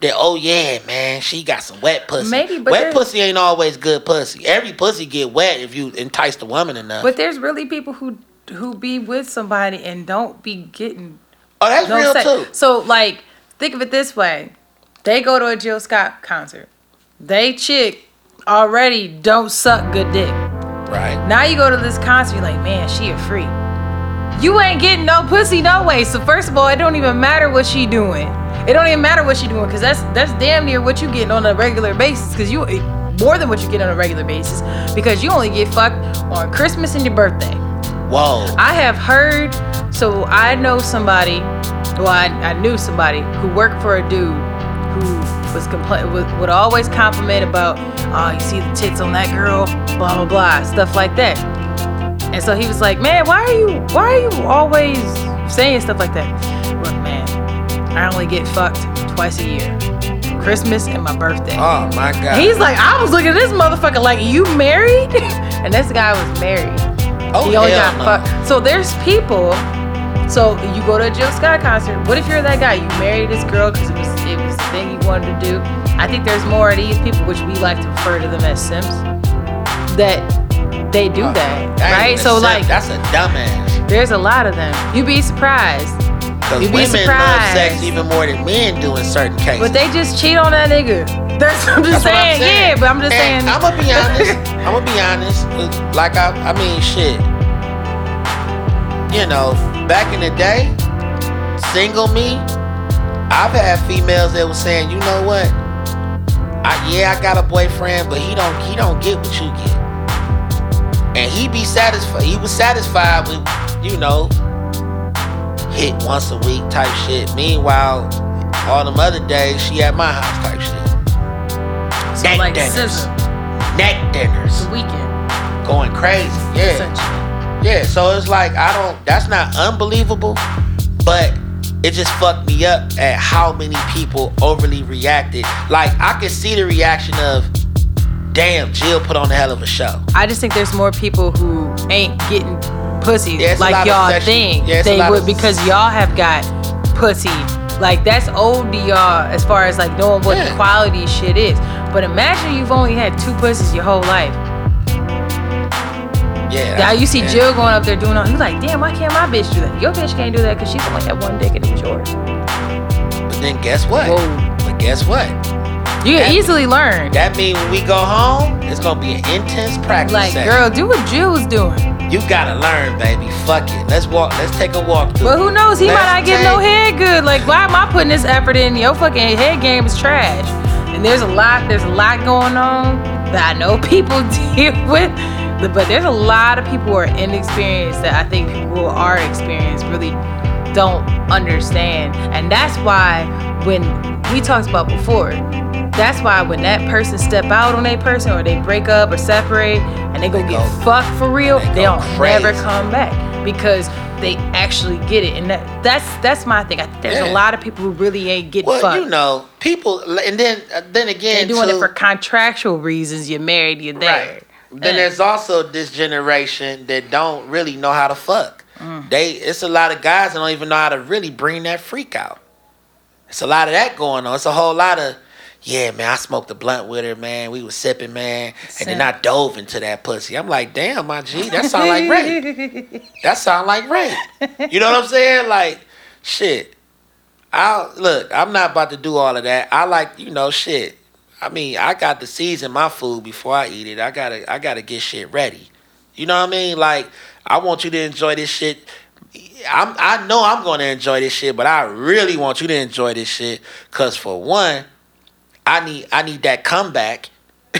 Speaker 4: That oh yeah, man, she got some wet pussy.
Speaker 3: Maybe, but
Speaker 4: wet pussy ain't always good pussy. Every pussy get wet if you entice the woman enough.
Speaker 3: But there's really people who who be with somebody and don't be getting
Speaker 4: oh, that's real
Speaker 3: sex.
Speaker 4: too.
Speaker 3: So like, think of it this way: they go to a Jill Scott concert. They chick already don't suck good dick.
Speaker 4: Right.
Speaker 3: Now you go to this concert, you're like, man, she a freak. You ain't getting no pussy no way. So first of all, it don't even matter what she doing. It don't even matter what she doing, cause that's that's damn near what you getting on a regular basis. Cause you more than what you get on a regular basis, because you only get fucked on Christmas and your birthday.
Speaker 4: Whoa.
Speaker 3: I have heard, so I know somebody, well, I, I knew somebody who worked for a dude who was compl- would, would always compliment about, oh, you see the tits on that girl, blah blah blah, stuff like that. And so he was like, man, why are you, why are you always saying stuff like that? I only get fucked twice a year, Christmas and my birthday.
Speaker 4: Oh my god.
Speaker 3: He's like, I was looking at this motherfucker like, you married? and this guy was married.
Speaker 4: oh,
Speaker 3: he only got
Speaker 4: no.
Speaker 3: fucked. So there's people. So you go to a Jill Scott concert. What if you're that guy? You married this girl because it was it was the thing you wanted to do. I think there's more of these people, which we like to refer to them as simps, that they do oh,
Speaker 4: that, That
Speaker 3: right? So
Speaker 4: simp,
Speaker 3: like,
Speaker 4: that's a dumbass.
Speaker 3: there's a lot of them. You'd be surprised,
Speaker 4: Because women love sex even more than men do in certain cases.
Speaker 3: but they just cheat on that nigga. That's what I'm just
Speaker 4: That's what I'm
Speaker 3: saying. Yeah, but I'm just
Speaker 4: And
Speaker 3: saying.
Speaker 4: I'm gonna be honest. I'm gonna be honest. Like I, I mean, shit. You know, back in the day, single me, I've had females that was saying, you know what? I, yeah, I got a boyfriend, but he don't, he don't get what you get. And he be satisfied. He was satisfied with, you know, hit once a week type shit. Meanwhile, all them other days, she at my house type shit.
Speaker 3: so
Speaker 4: neck
Speaker 3: like
Speaker 4: dinners.
Speaker 3: scissor,
Speaker 4: Neck dinners.
Speaker 3: the weekend,
Speaker 4: Going crazy. Yeah. Yeah. So it's like I don't that's not unbelievable, but it just fucked me up at how many people overly reacted. Like I could see the reaction of damn, Jill put on a hell of a show.
Speaker 3: I just think there's more people who ain't getting pussy
Speaker 4: Yeah, it's
Speaker 3: like y'all think
Speaker 4: yeah,
Speaker 3: they would
Speaker 4: of-
Speaker 3: because y'all have got pussy. Like that's old to y'all as far as like knowing what
Speaker 4: Yeah.
Speaker 3: quality shit is. But imagine you've only had two pussies your whole life.
Speaker 4: Yeah.
Speaker 3: Now you see
Speaker 4: yeah.
Speaker 3: Jill going up there doing all. You're like, damn, why can't my bitch do that? Your bitch can't do that because she's only had one dick and it was yours.
Speaker 4: But then guess what?
Speaker 3: Whoa.
Speaker 4: But guess what?
Speaker 3: You can
Speaker 4: That-
Speaker 3: easily learn.
Speaker 4: That means when we go home, it's gonna be an intense practice.
Speaker 3: Like,
Speaker 4: session.
Speaker 3: girl, do what Jill was doing.
Speaker 4: You gotta learn, baby. Fuck it. Let's walk. Let's take a walk through.
Speaker 3: But who knows? He
Speaker 4: Let's
Speaker 3: might not get no head good. Like, why am I putting this effort in? Your fucking head game is trash. And there's a lot, there's a lot going on that I know people deal with. But there's a lot of people who are inexperienced that I think people who are experienced really don't understand. And that's why when we talked about before, that's why when that person step out on a person or they break up or separate and they go
Speaker 4: They
Speaker 3: get
Speaker 4: go-
Speaker 3: fucked for real,
Speaker 4: they
Speaker 3: they, don't
Speaker 4: crazy.
Speaker 3: never come back. because they actually get it, and that that's that's my thing. I there's
Speaker 4: Yeah.
Speaker 3: a lot of people who really ain't getting
Speaker 4: Well,
Speaker 3: fucked.
Speaker 4: you know, people, and then then again,
Speaker 3: They're doing
Speaker 4: too,
Speaker 3: it for contractual reasons. You're married, you're there.
Speaker 4: Right. Then
Speaker 3: Uh.
Speaker 4: there's also this generation that don't really know how to fuck.
Speaker 3: Mm.
Speaker 4: They it's a lot of guys that don't even know how to really bring that freak out. It's a lot of that going on. It's a whole lot of yeah, man. I smoked a blunt with her, man. We was sipping, man, and then I dove into that pussy. I'm like, damn, my G, that sound like rape. That sound like rape. You know what I'm saying? Like, shit. I look. I'm not about to do all of that. I like, you know, shit. I mean, I got to season my food before I eat it. I gotta, I gotta get shit ready. You know what I mean? Like, I want you to enjoy this shit. I'm, I know I'm gonna enjoy this shit, but I really want you to enjoy this shit. Cause for one, I need, I need that comeback.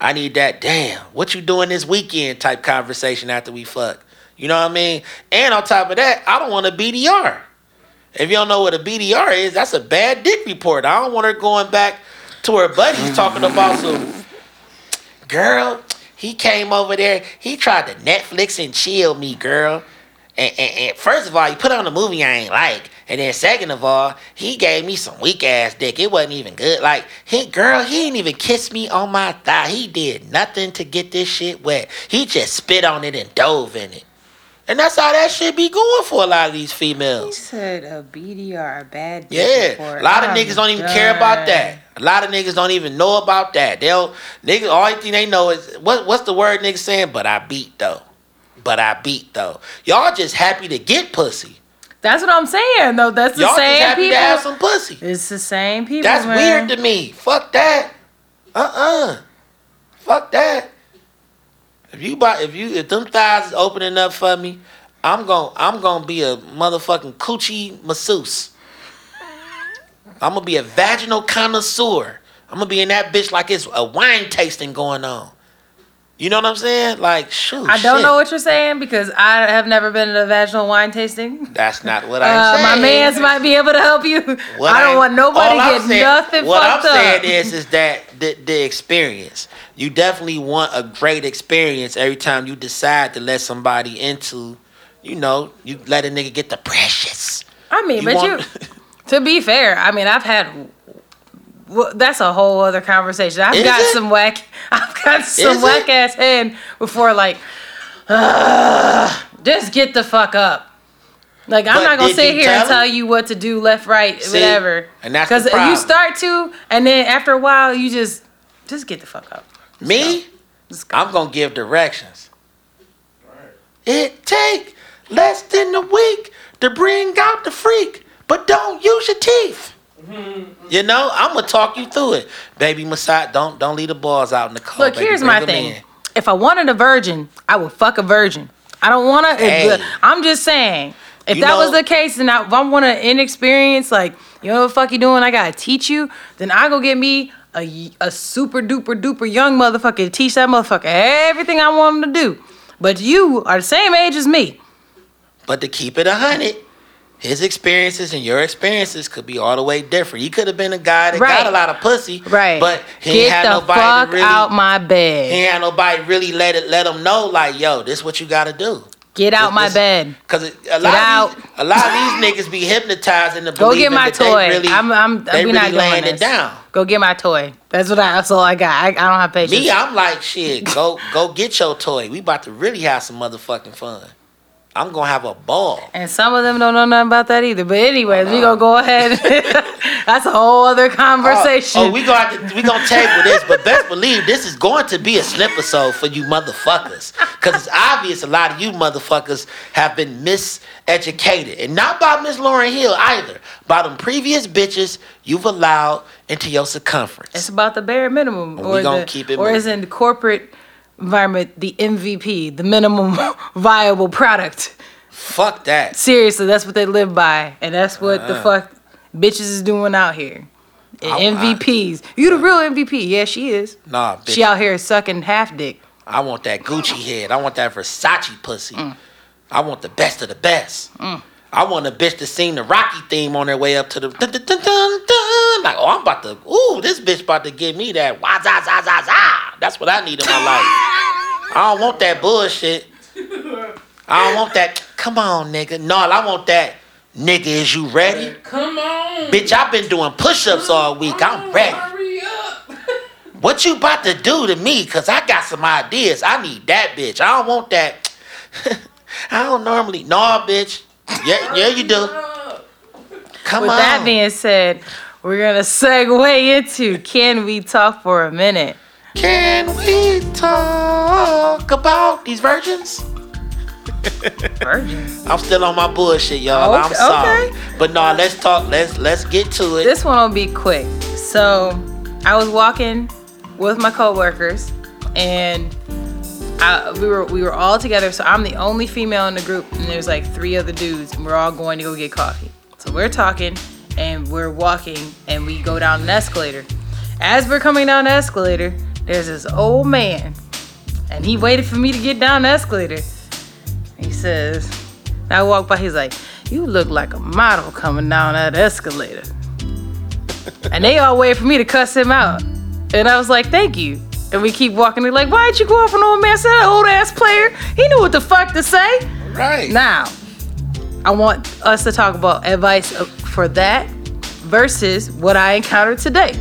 Speaker 4: I need that. Damn, what you doing this weekend? Type conversation after we fuck. You know what I mean? And on top of that, I don't want a BDR. If you don't know what a BDR is, that's a bad dick report. I don't want her going back to her buddies talking about some girl. He came over there. He tried to Netflix and chill me, girl. And, and, and first of all, he put on a movie I ain't like. And then second of all, he gave me some weak ass dick. It wasn't even good. Like, he girl, he didn't even kiss me on my thigh. He did nothing to get this shit wet. He just spit on it and dove in it. And that's how that shit be going for a lot of these females.
Speaker 3: He said a BDR, a bad dick
Speaker 4: Yeah,
Speaker 3: report.
Speaker 4: a lot of
Speaker 3: I'm
Speaker 4: niggas don't even care about that. A lot of niggas don't even know about that. They'll niggas all thing they know is what what's the word niggas saying? But I beat though. But I beat though. Y'all just happy to get pussy.
Speaker 3: That's what I'm saying, though. That's the
Speaker 4: Y'all just
Speaker 3: same
Speaker 4: happy
Speaker 3: people.
Speaker 4: to have some pussy.
Speaker 3: It's the same people.
Speaker 4: That's
Speaker 3: man.
Speaker 4: weird to me. Fuck that. Uh uh Fuck that. If you buy if you if them thighs is opening up for me, I'm gon' I'm gonna be a motherfucking coochie masseuse. I'm gonna be a vaginal connoisseur. I'm gonna be in that bitch like it's a wine tasting going on. You know what I'm saying? Like, shoot.
Speaker 3: I don't
Speaker 4: shit.
Speaker 3: know what you're saying because I have never been to a vaginal wine tasting.
Speaker 4: That's not what I'm
Speaker 3: Uh,
Speaker 4: saying.
Speaker 3: my man's might be able to help you.
Speaker 4: What
Speaker 3: I don't want nobody get
Speaker 4: saying-
Speaker 3: nothing
Speaker 4: What
Speaker 3: fucked
Speaker 4: I'm saying
Speaker 3: up.
Speaker 4: is, is that the, the experience. You definitely want a great experience every time you decide to let somebody into. You know, you let a nigga get the precious.
Speaker 3: I mean,
Speaker 4: You
Speaker 3: but
Speaker 4: want-
Speaker 3: you. To be fair, I mean, I've had. Well, that's a whole other conversation. I've
Speaker 4: Is
Speaker 3: got
Speaker 4: it?
Speaker 3: some whack. I've got some
Speaker 4: Is it?
Speaker 3: whack ass head before, like, "Ugh, just get the fuck up. Like I'm
Speaker 4: But
Speaker 3: not gonna sit here and
Speaker 4: tell
Speaker 3: you what to do, left, right,
Speaker 4: See?
Speaker 3: whatever.
Speaker 4: And that's
Speaker 3: because you start to, and then after a while, you just just get the fuck up.
Speaker 4: Me,
Speaker 3: Let's go.
Speaker 4: I'm gonna give directions. It take less than a week to bring out the freak, but don't use your teeth. Mm-hmm. You know, I'm gonna talk you through it, baby. Massage, don't don't leave the balls out in the cold.
Speaker 3: Look,
Speaker 4: baby.
Speaker 3: here's
Speaker 4: Bring
Speaker 3: my thing.
Speaker 4: in.
Speaker 3: If I wanted a virgin, I would fuck a virgin. I don't want to.
Speaker 4: Hey.
Speaker 3: I'm just saying. If
Speaker 4: You
Speaker 3: that was the case, and I, if I want an inexperienced, like you know what the fuck you doing, I gotta teach you. Then I go get me a, a super duper duper young motherfucker to teach that motherfucker everything I want him to do. But you are the same age as me.
Speaker 4: But to keep it a hundred, his experiences and your experiences could be all the way different. He could have been a guy that
Speaker 3: Right.
Speaker 4: got a lot of pussy,
Speaker 3: Right.
Speaker 4: But he
Speaker 3: get
Speaker 4: had
Speaker 3: the
Speaker 4: nobody
Speaker 3: fuck
Speaker 4: really.
Speaker 3: out my bed.
Speaker 4: ain't had nobody really let it let him know like, yo, this what you got to do.
Speaker 3: Get out my
Speaker 4: This-
Speaker 3: bed.
Speaker 4: Cause a lot
Speaker 3: out.
Speaker 4: of these, a lot of these niggas be hypnotized into
Speaker 3: Go
Speaker 4: believing
Speaker 3: get my toy.
Speaker 4: really,
Speaker 3: I'm. I'm.
Speaker 4: they really
Speaker 3: not
Speaker 4: laying it down.
Speaker 3: Go get my toy. That's what I. That's all I got. I, I don't have patience.
Speaker 4: Me, I'm like shit. Go go get your toy. We about to really have some motherfucking fun. I'm gonna have a ball.
Speaker 3: And some of them don't know nothing about that either. But anyways, we gonna go ahead. That's a whole other uh, oh, conversation.
Speaker 4: Oh, we gonna have to, we gonna table this, but best believe this is going to be a snip episode for you motherfuckers, because it's obvious a lot of you motherfuckers have been miseducated, and not by Miss Lauryn Hill either, by them previous bitches you've allowed into your circumference.
Speaker 3: it's about the bare minimum,
Speaker 4: we
Speaker 3: or
Speaker 4: gonna
Speaker 3: the,
Speaker 4: keep it
Speaker 3: or is in the corporate environment the MVP, the minimum viable product.
Speaker 4: Fuck that.
Speaker 3: Seriously, that's what they live by, and that's what
Speaker 4: Uh-huh.
Speaker 3: the uh. fuck bitches is doing out here. And
Speaker 4: I- I-
Speaker 3: MVPs. you the uh. real MVP. Yeah, she is.
Speaker 4: Nah, bitch.
Speaker 3: She out here sucking half dick.
Speaker 4: I want that Gucci head. I want that Versace pussy. Mm. I want the best of the best. Mm. I want a bitch to sing the Rocky theme on their way up to the dun, dun, dun, dun, dun. like, oh, I'm about to, ooh, this bitch about to give me that wah za za za za. That's what I need in my life. I don't want that bullshit. I don't want that Come on, nigga. No, I want that. Nigga, is you ready?
Speaker 5: Come on.
Speaker 4: Bitch, I've been doing push-ups all week. I'm ready.
Speaker 5: Hurry up.
Speaker 4: What you about to do to me? Cause I got some ideas. I need that bitch. I don't want that. I don't normally. No, bitch. Yeah, yeah, you do. Come
Speaker 3: With
Speaker 4: on.
Speaker 3: that being said, we're gonna segue into can we talk for a minute?
Speaker 4: Can we talk about these virgins?
Speaker 3: Virgins.
Speaker 4: I'm still on my bullshit, y'all. I'm
Speaker 3: Okay,
Speaker 4: sorry.
Speaker 3: okay.
Speaker 4: But no, let's talk. Let's let's get to it.
Speaker 3: This one will be quick. So, I was walking with my coworkers, and I, we were we were all together. So I'm the only female in the group, and there's like three other dudes, and we're all going to go get coffee. So we're talking, and we're walking, and we go down an escalator. As we're coming down the escalator, there's this old man, and he waited for me to get down the escalator. He says, I walk by, he's like, You look like a model coming down that escalator. and they all wait for me to cuss him out. And I was like, Thank you. And we keep walking. They're like, Why'd you go off an old man? Said, That old ass player. He knew what the fuck to say.
Speaker 4: right.
Speaker 3: Now, I want us to talk about advice for that versus what I encountered today.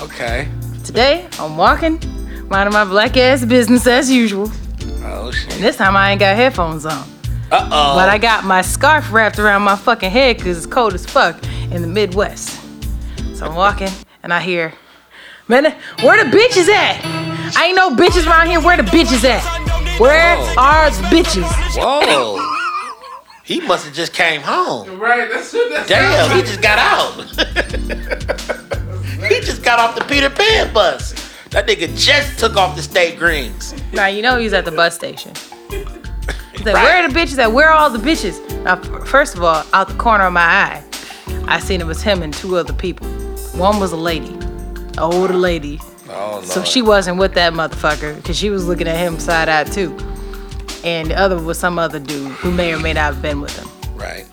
Speaker 4: Okay.
Speaker 3: Today, I'm walking, minding my black ass business as usual.
Speaker 4: Oh shit.
Speaker 3: And this time I ain't got headphones on.
Speaker 4: Uh oh.
Speaker 3: But I got my scarf wrapped around my fucking head because it's cold as fuck in the Midwest. So I'm walking and I hear, man, where the bitches at? I ain't no bitches around here. Where the bitches at? Where
Speaker 4: Whoa.
Speaker 3: are the bitches?
Speaker 4: Whoa. he must have just came home.
Speaker 5: Right, that's what that's
Speaker 4: Damn, he just got out. he just got off the Peter Pan bus. That nigga just took off the state greens.
Speaker 3: Now you know he's at the bus station. He's like, where are the bitches at? Where are all the bitches? Now, first of all, out the corner of my eye, I seen it was him and two other people. One was a lady, an older lady.
Speaker 4: Oh.
Speaker 3: So she wasn't with that motherfucker because she was looking at him side eye too. And the other was some other dude who may or may not have been with him.
Speaker 4: right.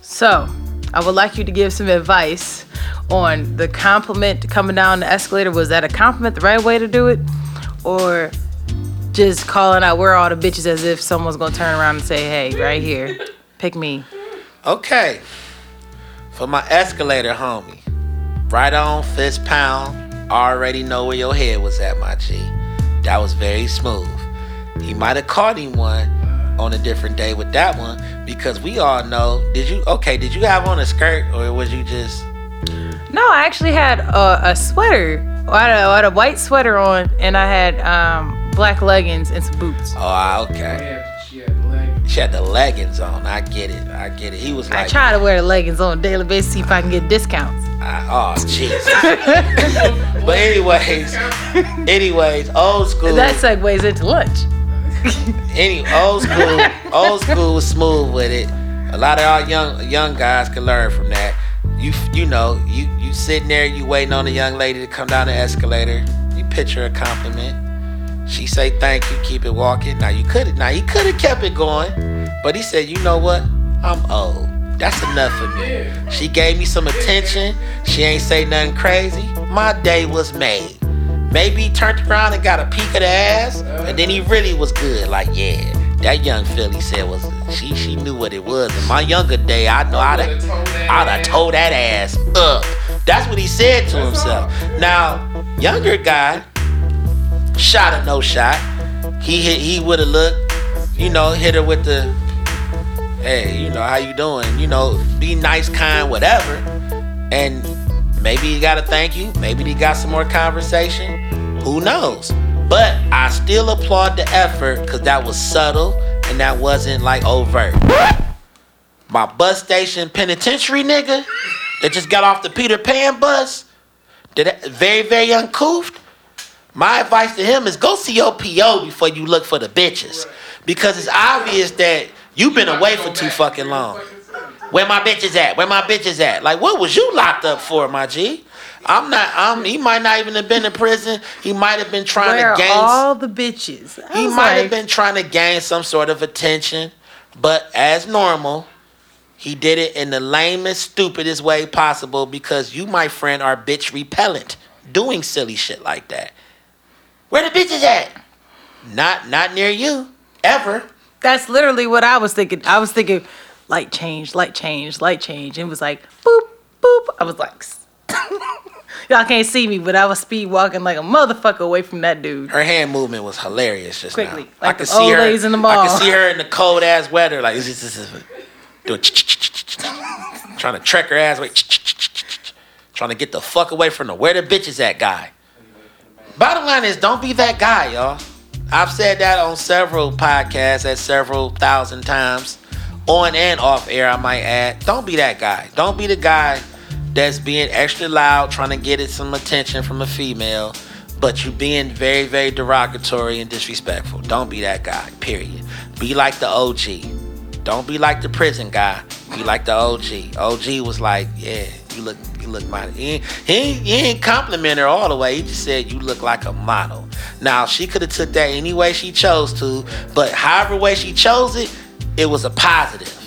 Speaker 3: So I would like you to give some advice on the compliment coming down the escalator. Was that a compliment the right way to do it? Or just calling out where all the bitches as if someone's gonna turn around and say, hey, right here, pick me.
Speaker 4: Okay. For my escalator homie. Right on, fist pound. Already know where your head was at, my G. That was very smooth. He might have caught him one on a different day with that one because we all know. Did you okay? Did you have on a skirt or was you just
Speaker 3: No, I actually had a, a sweater. I had a, I had a white sweater on and I had um, black leggings and some boots.
Speaker 4: oh ah, okay?
Speaker 5: Yeah, she had legs.
Speaker 4: She had the leggings on. I get it. I get it. He was
Speaker 3: I try to wear the leggings on a daily basis, see if I can get discounts.
Speaker 4: I- oh Jesus. but anyways, anyways, old school.
Speaker 3: That segues into lunch.
Speaker 4: any old school, old school was smooth with it. A lot of our young young guys can learn from that. You you know you you sitting there, you waiting on a young lady to come down the escalator. You pitch her a compliment. She say thank you, keep it walking. Now you could now he could have kept it going, but he said, you know what? I'm old. That's enough for me. She gave me some attention. She ain't say nothing crazy. My day was made. Maybe he turned around and got a peek of the ass, and then he really was good. Like, yeah, that young Philly said was she she knew what it was. In my younger day, I know I'd have, I'd have told that ass up. That's what he said to himself. Now, younger guy, shot or no shot, he hit, he would have looked, you know, hit her with the, hey, you know, how you doing? You know, be nice, kind, whatever, and Maybe he got a thank you. Maybe he got some more conversation. Who knows? But I still applaud the effort because that was subtle and that wasn't like overt. My bus station penitentiary nigga that just got off the Peter Pan bus, that very, very uncouthed. My advice to him is go see your PO before you look for the bitches. Because it's obvious that you've been away for too fucking long. Where my bitches at? Where my bitches at? Like, what was you locked up for, my G? I'm not. I'm. He might not even have been in prison. He might have been trying
Speaker 3: Where
Speaker 4: to gain.
Speaker 3: all the bitches? I
Speaker 4: he might
Speaker 3: like,
Speaker 4: have been trying to gain some sort of attention, but as normal, he did it in the lamest, stupidest way possible because you, my friend, are bitch repellent, doing silly shit like that. Where the bitches at? Not, not near you, ever.
Speaker 3: That's literally what I was thinking. I was thinking, light change, light change, light change. And it was like, boop, boop. I was like, y'all can't see me, but I was speed walking like a motherfucker away from that dude.
Speaker 4: Her hand movement was hilarious just
Speaker 3: Quickly,
Speaker 4: now.
Speaker 3: like
Speaker 4: I could
Speaker 3: the
Speaker 4: see
Speaker 3: old
Speaker 4: her.
Speaker 3: ladies in the mall.
Speaker 4: I could see her in the cold ass weather, like doing trying to trek her ass away, trying to get the fuck away from the where the bitches at guy. Bottom line is, don't be that guy, y'all. I've said that on several podcasts at several thousand times, on and off air. I might add, don't be that guy. Don't be the guy that's being extra loud, trying to get it some attention from a female, but you being very, very derogatory and disrespectful. Don't be that guy. Period. Be like the OG. Don't be like the prison guy. Be like the OG. OG was like, yeah, you look, look model. He ain't, he ain't, he ain't compliment her all the way. He just said you look like a model. Now she could have took that any way she chose to, but however way she chose it, it was a positive.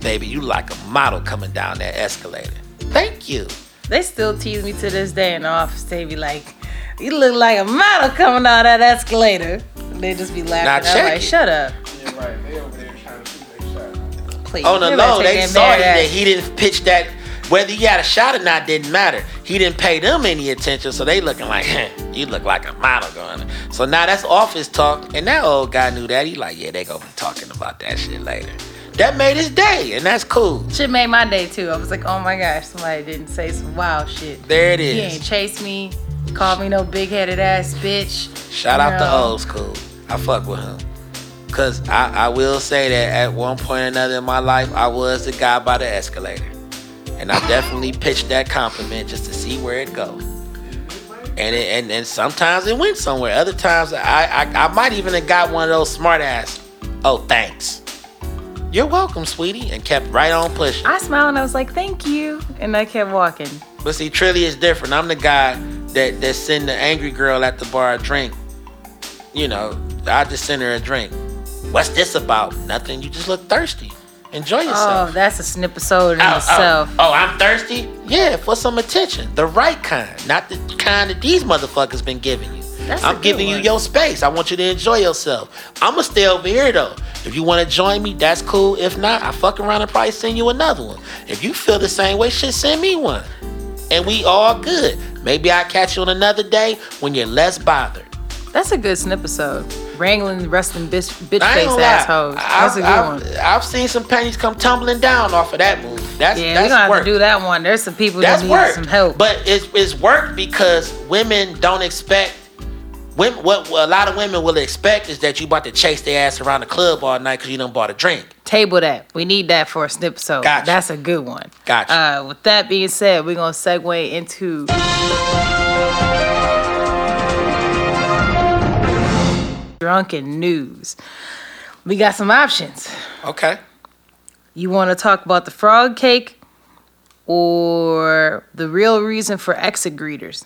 Speaker 4: Baby, you like a model coming down that escalator. Thank you.
Speaker 3: They still tease me to this day in the office. They be like, you look like a model coming down that escalator. They just be laughing.
Speaker 4: Now
Speaker 3: I'm like,
Speaker 4: it.
Speaker 3: shut up.
Speaker 5: Yeah, right. They over there trying to shoot their shot.
Speaker 3: Please.
Speaker 4: On the low, they
Speaker 3: that
Speaker 4: saw
Speaker 3: bad
Speaker 4: that
Speaker 3: ass-
Speaker 4: he didn't pitch that. Whether he had a shot or not didn't matter. He didn't pay them any attention, so they looking like, you look like a model going. So now that's office talk, and that old guy knew that. He like, yeah, they gonna be talking about that shit later. That made his day, and that's cool.
Speaker 3: Shit made my day too. I was like, oh my gosh, somebody didn't say some wild shit.
Speaker 4: There it is.
Speaker 3: He ain't chase me, call me no big headed ass bitch.
Speaker 4: Shout out to old school. I fuck with him. Cause I, I will say that at one point or another in my life, I was the guy by the escalator. And I definitely pitched that compliment just to see where it goes. And it, and and sometimes it went somewhere. Other times I, I I might even have got one of those smart ass. Oh, thanks. You're welcome, sweetie, and kept right on pushing.
Speaker 3: I smiled and I was like, thank you. And I kept walking.
Speaker 4: But see, Trilly is different. I'm the guy that that send the angry girl at the bar a drink. You know, I just send her a drink. What's this about? Nothing. You just look thirsty. Enjoy
Speaker 3: oh,
Speaker 4: yourself.
Speaker 3: Oh, that's a snip episode in
Speaker 4: Oh, oh.
Speaker 3: itself.
Speaker 4: oh, oh, I'm thirsty? Yeah, for some attention. The right kind. Not the kind that these motherfuckers been giving you.
Speaker 3: That's
Speaker 4: I'm giving you your space. I want you to enjoy yourself. I'ma stay over here though. If you want to join me, that's cool. If not, I fuck around and probably send you another one. If you feel the same way, shit, send me one. And we all good. Maybe I'll catch you on another day when you're less bothered.
Speaker 3: That's a good snip episode. Wrangling, wrestling bitch, bitch face assholes. That's
Speaker 4: I've,
Speaker 3: a good
Speaker 4: I've,
Speaker 3: one.
Speaker 4: I've seen some pennies come tumbling down off of that move. That's
Speaker 3: Yeah,
Speaker 4: that's
Speaker 3: we're gonna have
Speaker 4: work.
Speaker 3: to do that one. There's some people
Speaker 4: That's
Speaker 3: that need
Speaker 4: work.
Speaker 3: some help.
Speaker 4: But it's it's work because women don't expect. Women, what, what a lot of women will expect is that you about to chase their ass around the club all night because you done bought a drink.
Speaker 3: Table that. We need that for a snip episode.
Speaker 4: Gotcha.
Speaker 3: That's a good one.
Speaker 4: Gotcha.
Speaker 3: Uh, with that being said, we're gonna segue into drunken news. We got some options.
Speaker 4: Okay.
Speaker 3: You want to talk about the frog cake or the real reason for exit greeters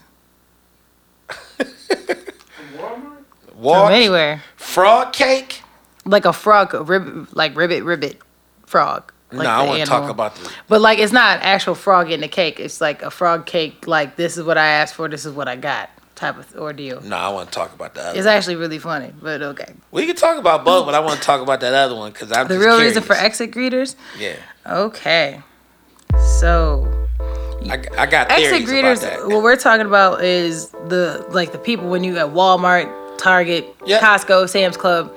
Speaker 5: Walmart?
Speaker 4: Walk,
Speaker 3: from anywhere?
Speaker 4: frog cake.
Speaker 3: Like a frog, a rib, like ribbit, ribbit frog. Like
Speaker 4: no, I want to talk about the.
Speaker 3: But like, it's not an actual frog in the cake. It's like a frog cake. Like this is what I asked for. This is what I got. Type of ordeal.
Speaker 4: No, I want to talk about the other.
Speaker 3: It's actually really funny. But okay.
Speaker 4: we can talk about both, but I want to talk about that other one because I'm
Speaker 3: The real reason for exit greeters.
Speaker 4: Yeah,
Speaker 3: Okay. So
Speaker 4: I, I got
Speaker 3: exit greeters.
Speaker 4: that.
Speaker 3: What we're talking about is the like the people when you at Walmart, Target,
Speaker 4: Yep.
Speaker 3: Costco, Sam's Club.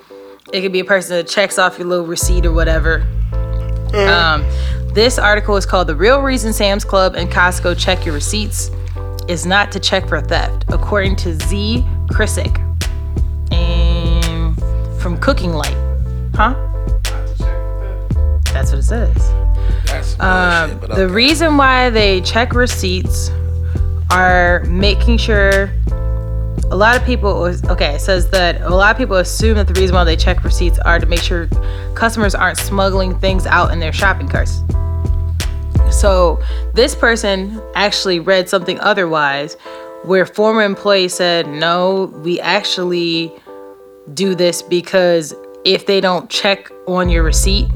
Speaker 3: It could be a person that checks off your little receipt or whatever. Um, this article is called "The Real Reason Sam's Club and Costco Check Your Receipts Is Not to Check for Theft," according to Z. Krisick, and from Cooking Light. Huh? That's what it says. Um,
Speaker 4: bullshit,
Speaker 3: the
Speaker 4: okay.
Speaker 3: reason why they check receipts are making sure a lot of people okay it says that a lot of people assume that the reason why they check receipts are to make sure customers aren't smuggling things out in their shopping carts so this person actually read something otherwise where former employee said no we actually do this because if they don't check on your receipt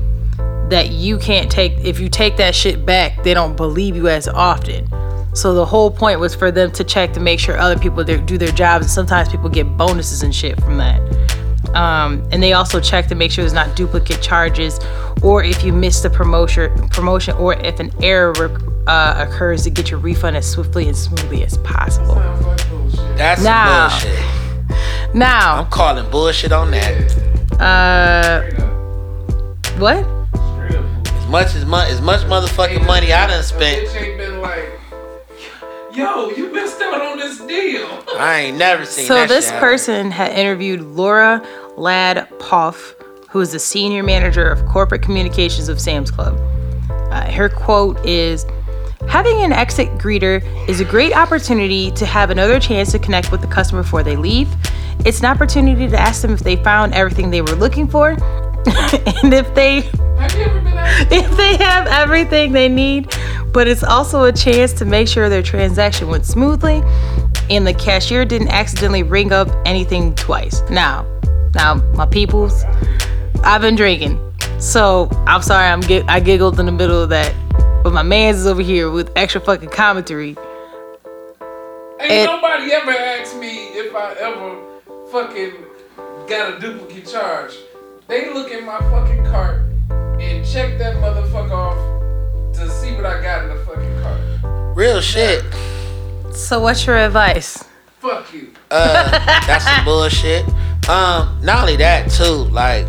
Speaker 3: that you can't take if you take that shit back they don't believe you as often. So the whole point was for them to check to make sure other people do their jobs and sometimes people get bonuses and shit from that Um, and they also check to make sure there's not duplicate charges, or if you missed the promotion, promotion, or if an error uh, occurs, to get your refund as swiftly and smoothly as possible.
Speaker 5: Sounds like bullshit.
Speaker 4: That's
Speaker 3: Nah.
Speaker 4: some bullshit.
Speaker 3: Now,
Speaker 4: I'm calling bullshit on that.
Speaker 3: uh, what?
Speaker 5: Straight up bullshit.
Speaker 4: As much as mu- as much motherfucking money I done
Speaker 5: A
Speaker 4: spent,
Speaker 5: yo, you missed out on this deal.
Speaker 4: I ain't never seen
Speaker 3: So
Speaker 4: that
Speaker 3: this
Speaker 4: shit happen.
Speaker 3: person had interviewed Laura Ladd Poff, who is the senior manager of corporate communications of Sam's Club. Uh, her quote is Having an exit greeter is a great opportunity to have another chance to connect with the customer before they leave. It's an opportunity to ask them if they found everything they were looking for and if they
Speaker 5: Have you ever been out?
Speaker 3: if they have everything they need, but it's also a chance to make sure their transaction went smoothly and the cashier didn't accidentally ring up anything twice. Now, now my peoples, I've been drinking, so I'm sorry I'm gi- I giggled in the middle of that, but my man's is over here with extra fucking commentary.
Speaker 5: Ain't
Speaker 3: It-
Speaker 5: nobody ever asked me if I ever fucking got a duplicate charge. They look at my fucking cart and check that motherfucker off to see what I got in the fucking cart.
Speaker 4: Real shit.
Speaker 3: So what's your advice?
Speaker 5: Fuck you.
Speaker 4: Uh, that's some bullshit. Um, not only that too, like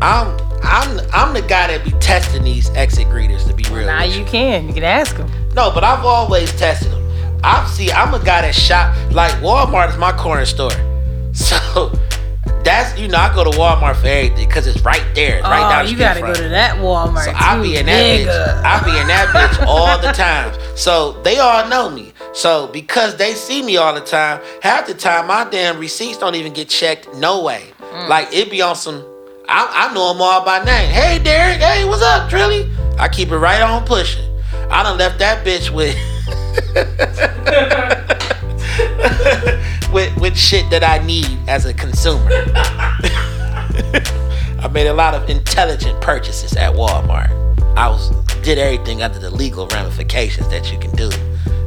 Speaker 4: I'm I'm I'm the guy that be testing these exit greeters to be real.
Speaker 3: Now
Speaker 4: with
Speaker 3: you can, you can ask him.
Speaker 4: No, but I've always tested them. I see. I'm a guy that shop like Walmart is my corner store, so that's you know I go to Walmart for everything because it's right there, it's right
Speaker 3: oh,
Speaker 4: down the
Speaker 3: you gotta
Speaker 4: from
Speaker 3: go to that Walmart.
Speaker 4: So I
Speaker 3: too,
Speaker 4: be in that
Speaker 3: nigga.
Speaker 4: bitch. I be in that bitch all the time. So they all know me. So because they see me all the time, half the time my damn receipts don't even get checked. No way.
Speaker 3: Mm.
Speaker 4: Like it be on some. I, I know them all by name. Hey Derek. Hey, what's up, Trilly? I keep it right on pushing. I done left that bitch with. with with shit that I need as a consumer. I made a lot of intelligent purchases at Walmart. I was did everything under the legal ramifications that you can do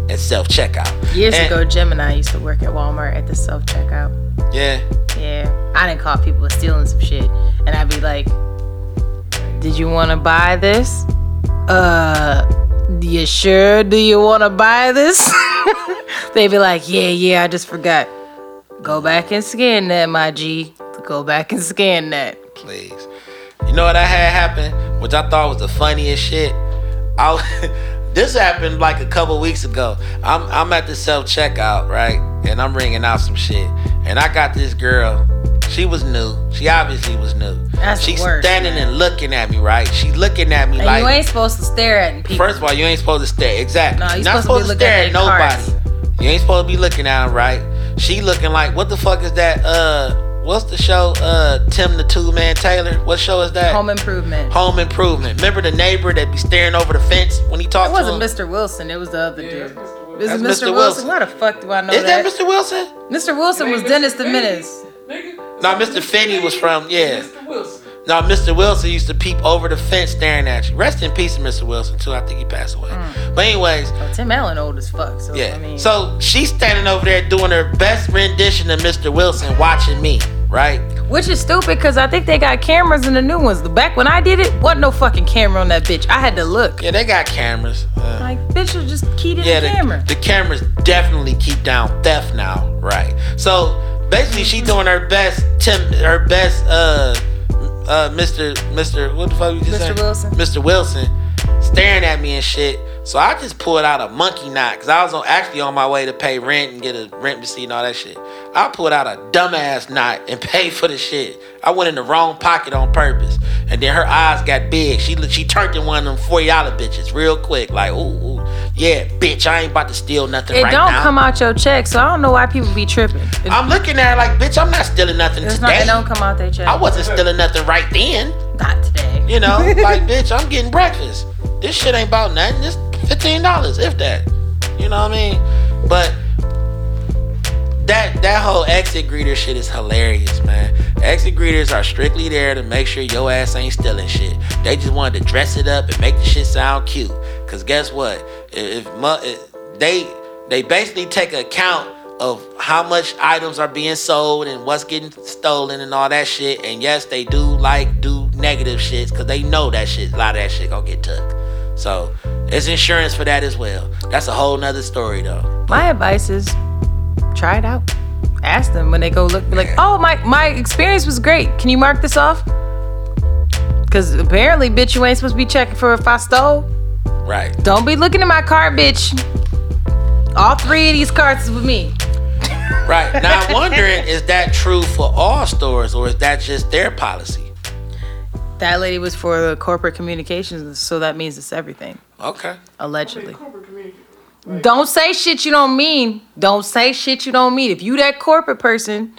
Speaker 4: at self checkout.
Speaker 3: Years ago, Jim and I used to work at Walmart at the self checkout.
Speaker 4: Yeah.
Speaker 3: Yeah, I didn't call people stealing some shit, and I'd be like, "Did you want to buy this? Uh, you sure? Do you want to buy this?" They'd be like, "Yeah, yeah, I just forgot. Go back and scan that, my G. Go back and scan that."
Speaker 4: Please. You know what I had happen, which I thought was the funniest shit. I this happened like a couple weeks ago. I'm I'm at the self checkout, right? And I'm ringing out some shit. And I got this girl. She was new. She obviously was new.
Speaker 3: That's the
Speaker 4: She's
Speaker 3: worst,
Speaker 4: standing
Speaker 3: man.
Speaker 4: and looking at me, right? She's looking at me
Speaker 3: And
Speaker 4: like
Speaker 3: you ain't supposed to stare at people.
Speaker 4: First of all, you ain't supposed to stare. Exactly.
Speaker 3: No, you
Speaker 4: You're not
Speaker 3: supposed to be
Speaker 4: supposed to stare
Speaker 3: at
Speaker 4: at
Speaker 3: their
Speaker 4: nobody. You ain't supposed to be looking at 'em, right? She looking like what the fuck is that? Uh, what's the show? Uh, Tim the Tool Man Taylor. What show is that?
Speaker 3: Home Improvement.
Speaker 4: Home Improvement. Remember the neighbor that be staring over the fence when he talked
Speaker 3: to her?
Speaker 4: It wasn't?
Speaker 3: Mr. Wilson. It was the other
Speaker 5: Yeah,
Speaker 3: dude.
Speaker 5: that's Mr. Wilson.
Speaker 3: Is it Mr.
Speaker 4: Mr.
Speaker 3: Wilson?
Speaker 4: Wilson.
Speaker 3: Why the fuck do I know
Speaker 4: Is that
Speaker 3: that?
Speaker 4: Mr. Wilson?
Speaker 3: Mr. Wilson was
Speaker 5: ain't
Speaker 3: Dennis the
Speaker 5: Finney,
Speaker 3: Menace.
Speaker 5: Nigga.
Speaker 4: No, Mr. Finney was from yeah.
Speaker 5: Mr. Wilson.
Speaker 4: No, Mr. Wilson used to peep over the fence staring at you. Rest in peace, Mr. Wilson. Too. I think he passed away. But anyways,
Speaker 3: Oh, Tim Allen old as fuck. So
Speaker 4: Yeah.
Speaker 3: I mean,
Speaker 4: so she's standing over there doing her best rendition of Mr. Wilson, watching me, right?
Speaker 3: which is stupid because I think they got cameras in the new ones. The back when I did it, wasn't no fucking camera on that bitch. I had to look.
Speaker 4: Yeah, they got cameras. Uh,
Speaker 3: Like, bitch, you just keyed in
Speaker 4: yeah,
Speaker 3: the
Speaker 4: the,
Speaker 3: camera.
Speaker 4: the cameras definitely keep down theft now, right? So basically, she doing her best. Tim, her best. Uh, uh, Mr. Mr. What the fuck you just
Speaker 3: Mr.
Speaker 4: saying?
Speaker 3: Wilson.
Speaker 4: Mr. Wilson, staring at me and shit. So I just pulled out a monkey knot because I was on, actually on my way to pay rent and get a rent receipt and all that shit. I pulled out a dumbass knot and paid for the shit. I went in the wrong pocket on purpose, and then her eyes got big. She she turned in one of them forty dollar bitches real quick, like ooh, ooh, yeah, bitch, I ain't about to steal nothing
Speaker 3: It
Speaker 4: right
Speaker 3: don't
Speaker 4: now.
Speaker 3: come out your check, so I don't know why people be tripping.
Speaker 4: I'm looking at her like, bitch, I'm not stealing nothing
Speaker 3: it's not,
Speaker 4: today.
Speaker 3: it don't come out their check.
Speaker 4: I wasn't stealing nothing right then.
Speaker 3: Not today.
Speaker 4: You know, like bitch, I'm getting breakfast. This shit ain't about nothing. It's fifteen dollars, if that. You know what I mean? But that that whole exit greeter shit is hilarious, man. Exit greeters are strictly there to make sure your ass ain't stealing shit. They just wanted to dress it up and make the shit sound cute. Cause guess what? If, if they they basically take account of how much items are being sold and what's getting stolen and all that shit. And yes, they do like do negative shits because they know that shit, a lot of that shit gonna get took. So it's insurance for that as well. That's a whole nother story though.
Speaker 3: My advice is try it out. Ask them when they go look. Be like, oh my my experience was great. Can you mark this off? Cause apparently, bitch, you ain't supposed to be checking for if I stole.
Speaker 4: Right.
Speaker 3: Don't be looking at my car, bitch. All three of these carts is with me.
Speaker 4: Right. Now I'm wondering, is that true for all stores or is that just their policy?
Speaker 3: That lady was for the corporate communications, so that means it's everything.
Speaker 4: Okay.
Speaker 3: Allegedly.
Speaker 5: Corporate community.
Speaker 3: Don't say shit you don't mean. Don't say shit you don't mean. If you that corporate person,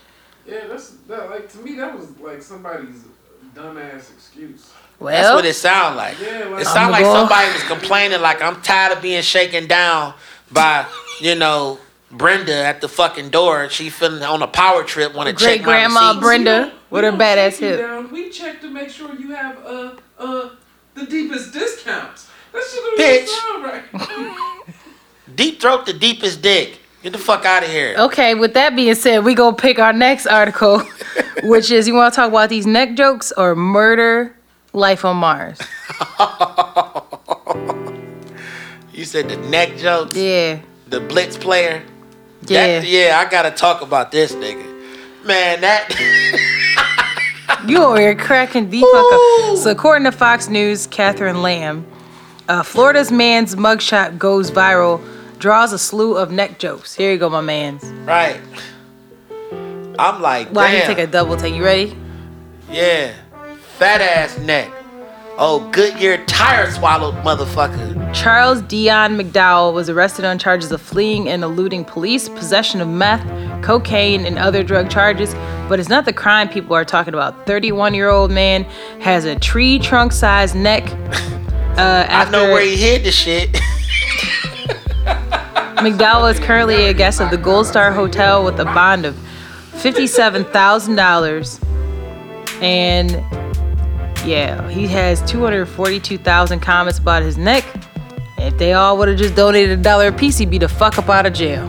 Speaker 5: Yeah, that's that. Like to me, that was like somebody's dumbass excuse.
Speaker 3: well,
Speaker 4: That's what it sound like.
Speaker 5: Yeah, like-
Speaker 4: it sound
Speaker 3: I'ma
Speaker 4: like somebody was complaining like I'm tired of being shaken down by, you know, Brenda at the fucking door. She feeling on a power trip, want to check
Speaker 3: great grandma. Brenda
Speaker 5: We
Speaker 3: with her badass
Speaker 5: check
Speaker 3: hip.
Speaker 5: down. We check to make sure you have uh uh the deepest discounts. That shit don't
Speaker 4: Bitch.
Speaker 5: even sound right.
Speaker 4: Deep throat the deepest dick. Get the fuck out of here.
Speaker 3: Okay, with that being said, we gonna pick our next article, which is you want to talk about these neck jokes or murder life on Mars?
Speaker 4: You said the neck jokes,
Speaker 3: Yeah,
Speaker 4: the blitz player.
Speaker 3: Yeah.
Speaker 4: That, yeah, I gotta talk about this nigga. Man, that
Speaker 3: You over here cracking the fuck up. So according to Fox News, Catherine Lamb, uh, Florida's man's mugshot goes viral, draws a slew of neck jokes. Here you go, my man's.
Speaker 4: right. I'm like,
Speaker 3: Why
Speaker 4: damn.
Speaker 3: take a double take? You ready?
Speaker 4: Yeah. Fat ass neck. Oh, Goodyear tire swallowed motherfucker.
Speaker 3: Charles Dion McDowell was arrested on charges of fleeing and eluding police, possession of meth, cocaine, and other drug charges. But it's not the crime people are talking about. 31 year old man has a tree trunk sized neck. Uh,
Speaker 4: I know where he hid the shit.
Speaker 3: McDowell is currently a guest of the Gold Star Hotel with a bond of $57,000. And yeah, he has 242,000 comments about his neck. If they all would have just donated a dollar a piece, he'd be the fuck up out of jail.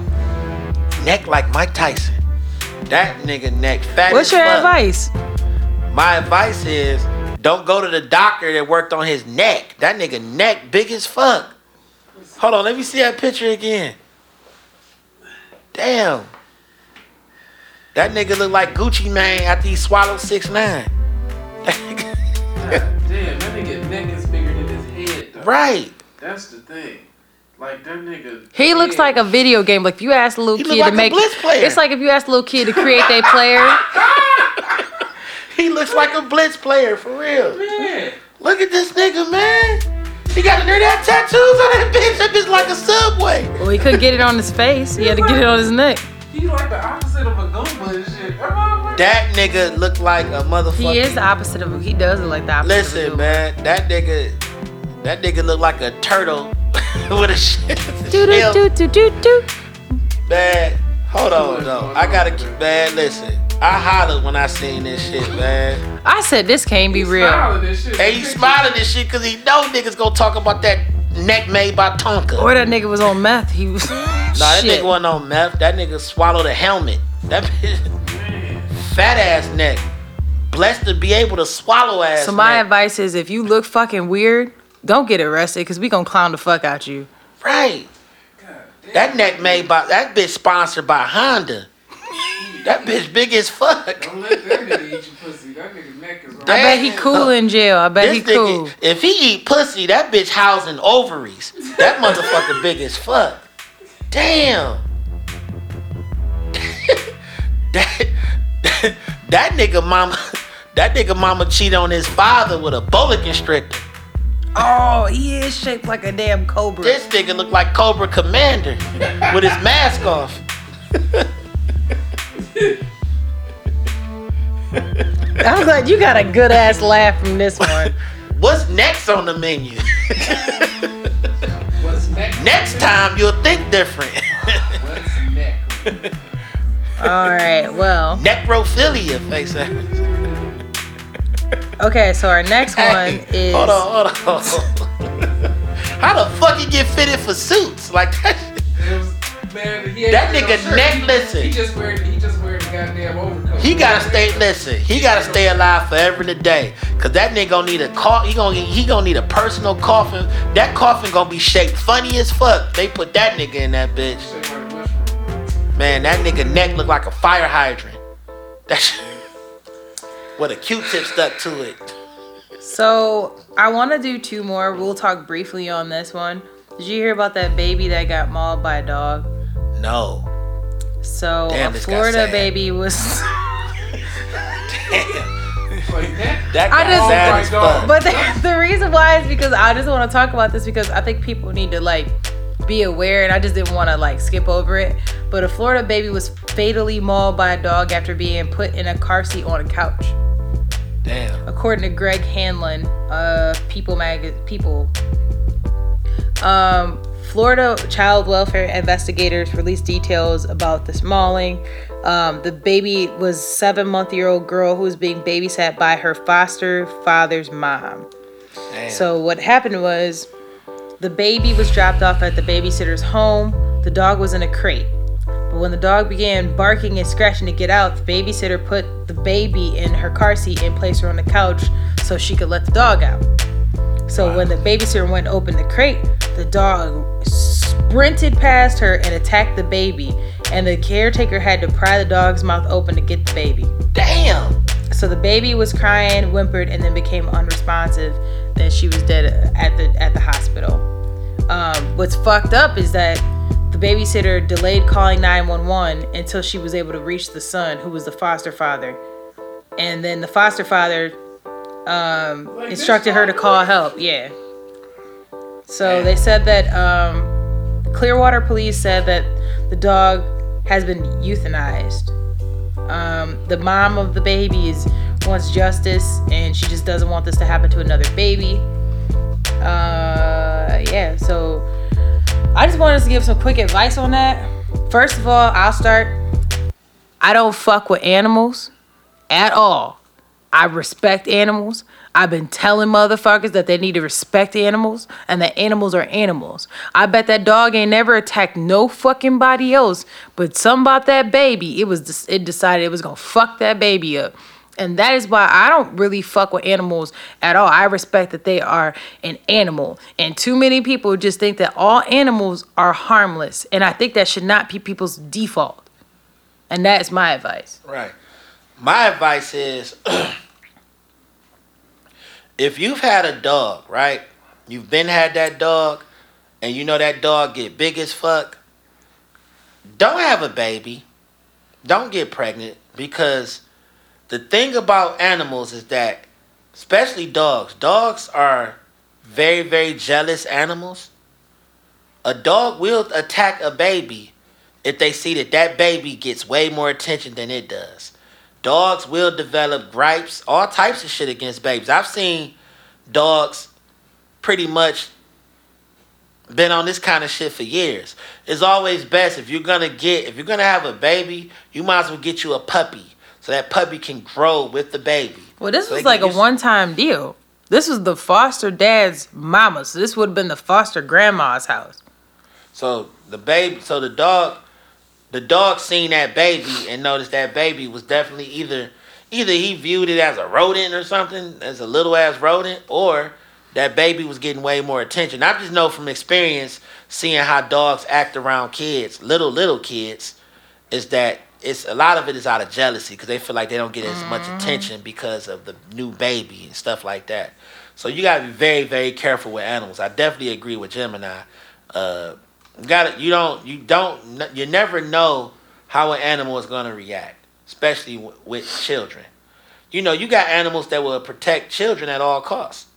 Speaker 4: neck like Mike Tyson. That nigga neck fat
Speaker 3: What's your
Speaker 4: fuck.
Speaker 3: advice?
Speaker 4: My advice is don't go to the doctor that worked on his neck. That nigga neck big as fuck. Hold on, let me see that picture again. Damn. That nigga look like Gucci Mane after he swallowed six nine.
Speaker 5: Damn, that nigga neck is bigger than his head. Though.
Speaker 4: right.
Speaker 5: That's the thing. Like that nigga.
Speaker 3: He looks
Speaker 5: head-
Speaker 3: like a video game. Like if you ask a little
Speaker 4: He
Speaker 3: kid
Speaker 4: like
Speaker 3: to
Speaker 4: a
Speaker 3: make,
Speaker 4: Blitz player.
Speaker 3: it's like if you ask a little kid to create their player.
Speaker 4: He looks like a blitz player for real.
Speaker 5: Man,
Speaker 4: Look at this nigga, man. He got nerd that tattoos on that bitch. That bitch like a subway.
Speaker 3: Well, he couldn't get it on his face. He had to get it on his neck.
Speaker 5: he like the opposite of a Goomba and shit. Am I right?
Speaker 4: That nigga look like a motherfucker.
Speaker 3: He is the opposite of. He does look like the opposite.
Speaker 4: Listen,
Speaker 3: dude.
Speaker 4: man, that nigga, that nigga look like a turtle with a shit.
Speaker 3: Do do
Speaker 4: shell.
Speaker 3: do do do do.
Speaker 4: Man, hold on though. I gotta keep, man. Listen, I hollered when I seen this shit, man.
Speaker 3: I said this can't be
Speaker 5: He
Speaker 3: real.
Speaker 5: smiling and shit.
Speaker 4: And he smiling this shit because he know niggas gonna talk about that neck made by Tonka.
Speaker 3: Or that nigga was on meth. He was.
Speaker 4: Nah, that
Speaker 3: Shit.
Speaker 4: nigga wasn't on meth. That nigga swallowed a helmet. That bitch, fat ass neck. Blessed to be able to swallow ass.
Speaker 3: So my
Speaker 4: neck.
Speaker 3: advice is, if you look fucking weird, don't get arrested, cause we gonna clown the fuck out you.
Speaker 4: Right. That neck made by that bitch sponsored by Honda. That bitch big as fuck.
Speaker 5: Don't let that nigga eat your pussy. That nigga neck is
Speaker 3: I bet he cool in jail. I bet he
Speaker 4: This nigga,
Speaker 3: cool.
Speaker 4: if he eat pussy, that bitch housing ovaries. That motherfucker big as fuck. Damn. that, that nigga mama, that nigga mama cheated on his father with a boa constrictor.
Speaker 3: Oh, he is shaped like a damn cobra.
Speaker 4: This nigga look like Cobra Commander with his mask off.
Speaker 3: I'm glad you got a good ass laugh from this one.
Speaker 4: What's next on the menu?
Speaker 5: What's neck?
Speaker 4: Next time you'll think different.
Speaker 5: What's neck?
Speaker 3: All right, well,
Speaker 4: Necrophilia, face
Speaker 3: okay. So our next one is
Speaker 4: Hold on, hold on. How the fuck you get fitted for suits? Like that shit-
Speaker 5: It was, Man, he
Speaker 4: That nigga
Speaker 5: no
Speaker 4: neck
Speaker 5: He-
Speaker 4: listen.
Speaker 5: He just wearing he just wearing the goddamn overcoat.
Speaker 4: He gotta stay. Listen, he gotta stay alive forever and a day. Cause that nigga gonna need a cough. He gonna he gonna need a personal coffin. That coffin gonna be shaped funny as fuck. They put that nigga in that bitch. Man, that nigga neck look like a fire hydrant. That shit- with a Q-tip stuck to it.
Speaker 3: So I want to do two more. We'll talk briefly on this one. Did you hear about that baby that got mauled by a dog?
Speaker 4: No.
Speaker 3: So
Speaker 4: Damn,
Speaker 3: a Florida baby was.
Speaker 5: Like that.
Speaker 4: That
Speaker 3: I just-
Speaker 4: sad as fuck.
Speaker 3: But the, the reason why is because I just want to talk about this because I think people need to like be aware, and I just didn't want to like skip over it. But a Florida baby was fatally mauled by a dog after being put in a car seat on a couch.
Speaker 4: Damn.
Speaker 3: according to Greg Hanlon of People Mag People. Um, Florida child welfare investigators released details about this mauling. Um, the baby was seven month year old girl who was being babysat by her foster father's mom.
Speaker 4: Damn.
Speaker 3: So what happened was the baby was dropped off at the babysitter's home. The dog was in a crate. But when the dog began barking and scratching to get out, the babysitter put the baby in her car seat and placed her on the couch so she could let the dog out. So when the babysitter went to open the crate, the dog sprinted past her and attacked the baby, and the caretaker had to pry the dog's mouth open to get the baby.
Speaker 4: Damn.
Speaker 3: So the baby was crying, whimpered, and then became unresponsive. Then she was dead at the at the hospital. Um, what's fucked up is that the babysitter delayed calling 911 until she was able to reach the son, who was the foster father. And then the foster father um,
Speaker 5: Like
Speaker 3: instructed her to call help. Yeah. So they said that um, Clearwater police said that the dog has been euthanized. Um, the mom of the baby is wants justice, and she just doesn't want this to happen to another baby. Uh, yeah. So I just wanted to give some quick advice on that. First of all, I'll start. I don't fuck with animals at all. I respect animals. I've been telling motherfuckers that they need to respect animals and that animals are animals. I bet that dog ain't never attacked no fucking body else, but something about that baby, it was it decided it was gonna fuck that baby up. And that is why I don't really fuck with animals at all. I respect that they are an animal. And too many people just think that all animals are harmless. And I think that should not be people's default. And that's my advice.
Speaker 4: Right. My advice is if you've had a dog, right? You've been had that dog and you know that dog get big as fuck. Don't have a baby. Don't get pregnant because the thing about animals is that especially dogs, dogs are very very jealous animals. A dog will attack a baby if they see that that baby gets way more attention than it does. Dogs will develop gripes, all types of shit against babies. I've seen dogs pretty much been on this kind of shit for years. It's always best if you're gonna get if you're gonna have a baby, you might as well get you a puppy so that puppy can grow with the baby.
Speaker 3: Well, this
Speaker 4: So
Speaker 3: was like a one time deal. This was the foster dad's mama. So this would have been the foster grandma's house.
Speaker 4: So the baby, so the dog, the dog seen that baby and noticed that baby was definitely either, either he viewed it as a rodent or something, as a little ass rodent, or that baby was getting way more attention. I just know from experience, seeing how dogs act around kids, little little kids, is that it's a lot of it is out of jealousy because they feel like they don't get as much attention because of the new baby and stuff like that. So you gotta be very very careful with animals. I definitely agree with Gemini. Uh, you gotta you don't you don't you never know how an animal is gonna react, especially w- with children. You know you got animals that will protect children at all costs,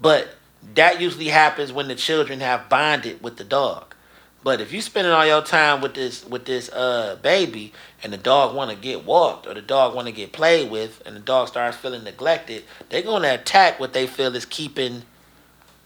Speaker 4: but that usually happens when the children have bonded with the dog. But if you spending all your time with this with this uh baby and the dog want to get walked or the dog want to get played with and the dog starts feeling neglected, they're going to attack what they feel is keeping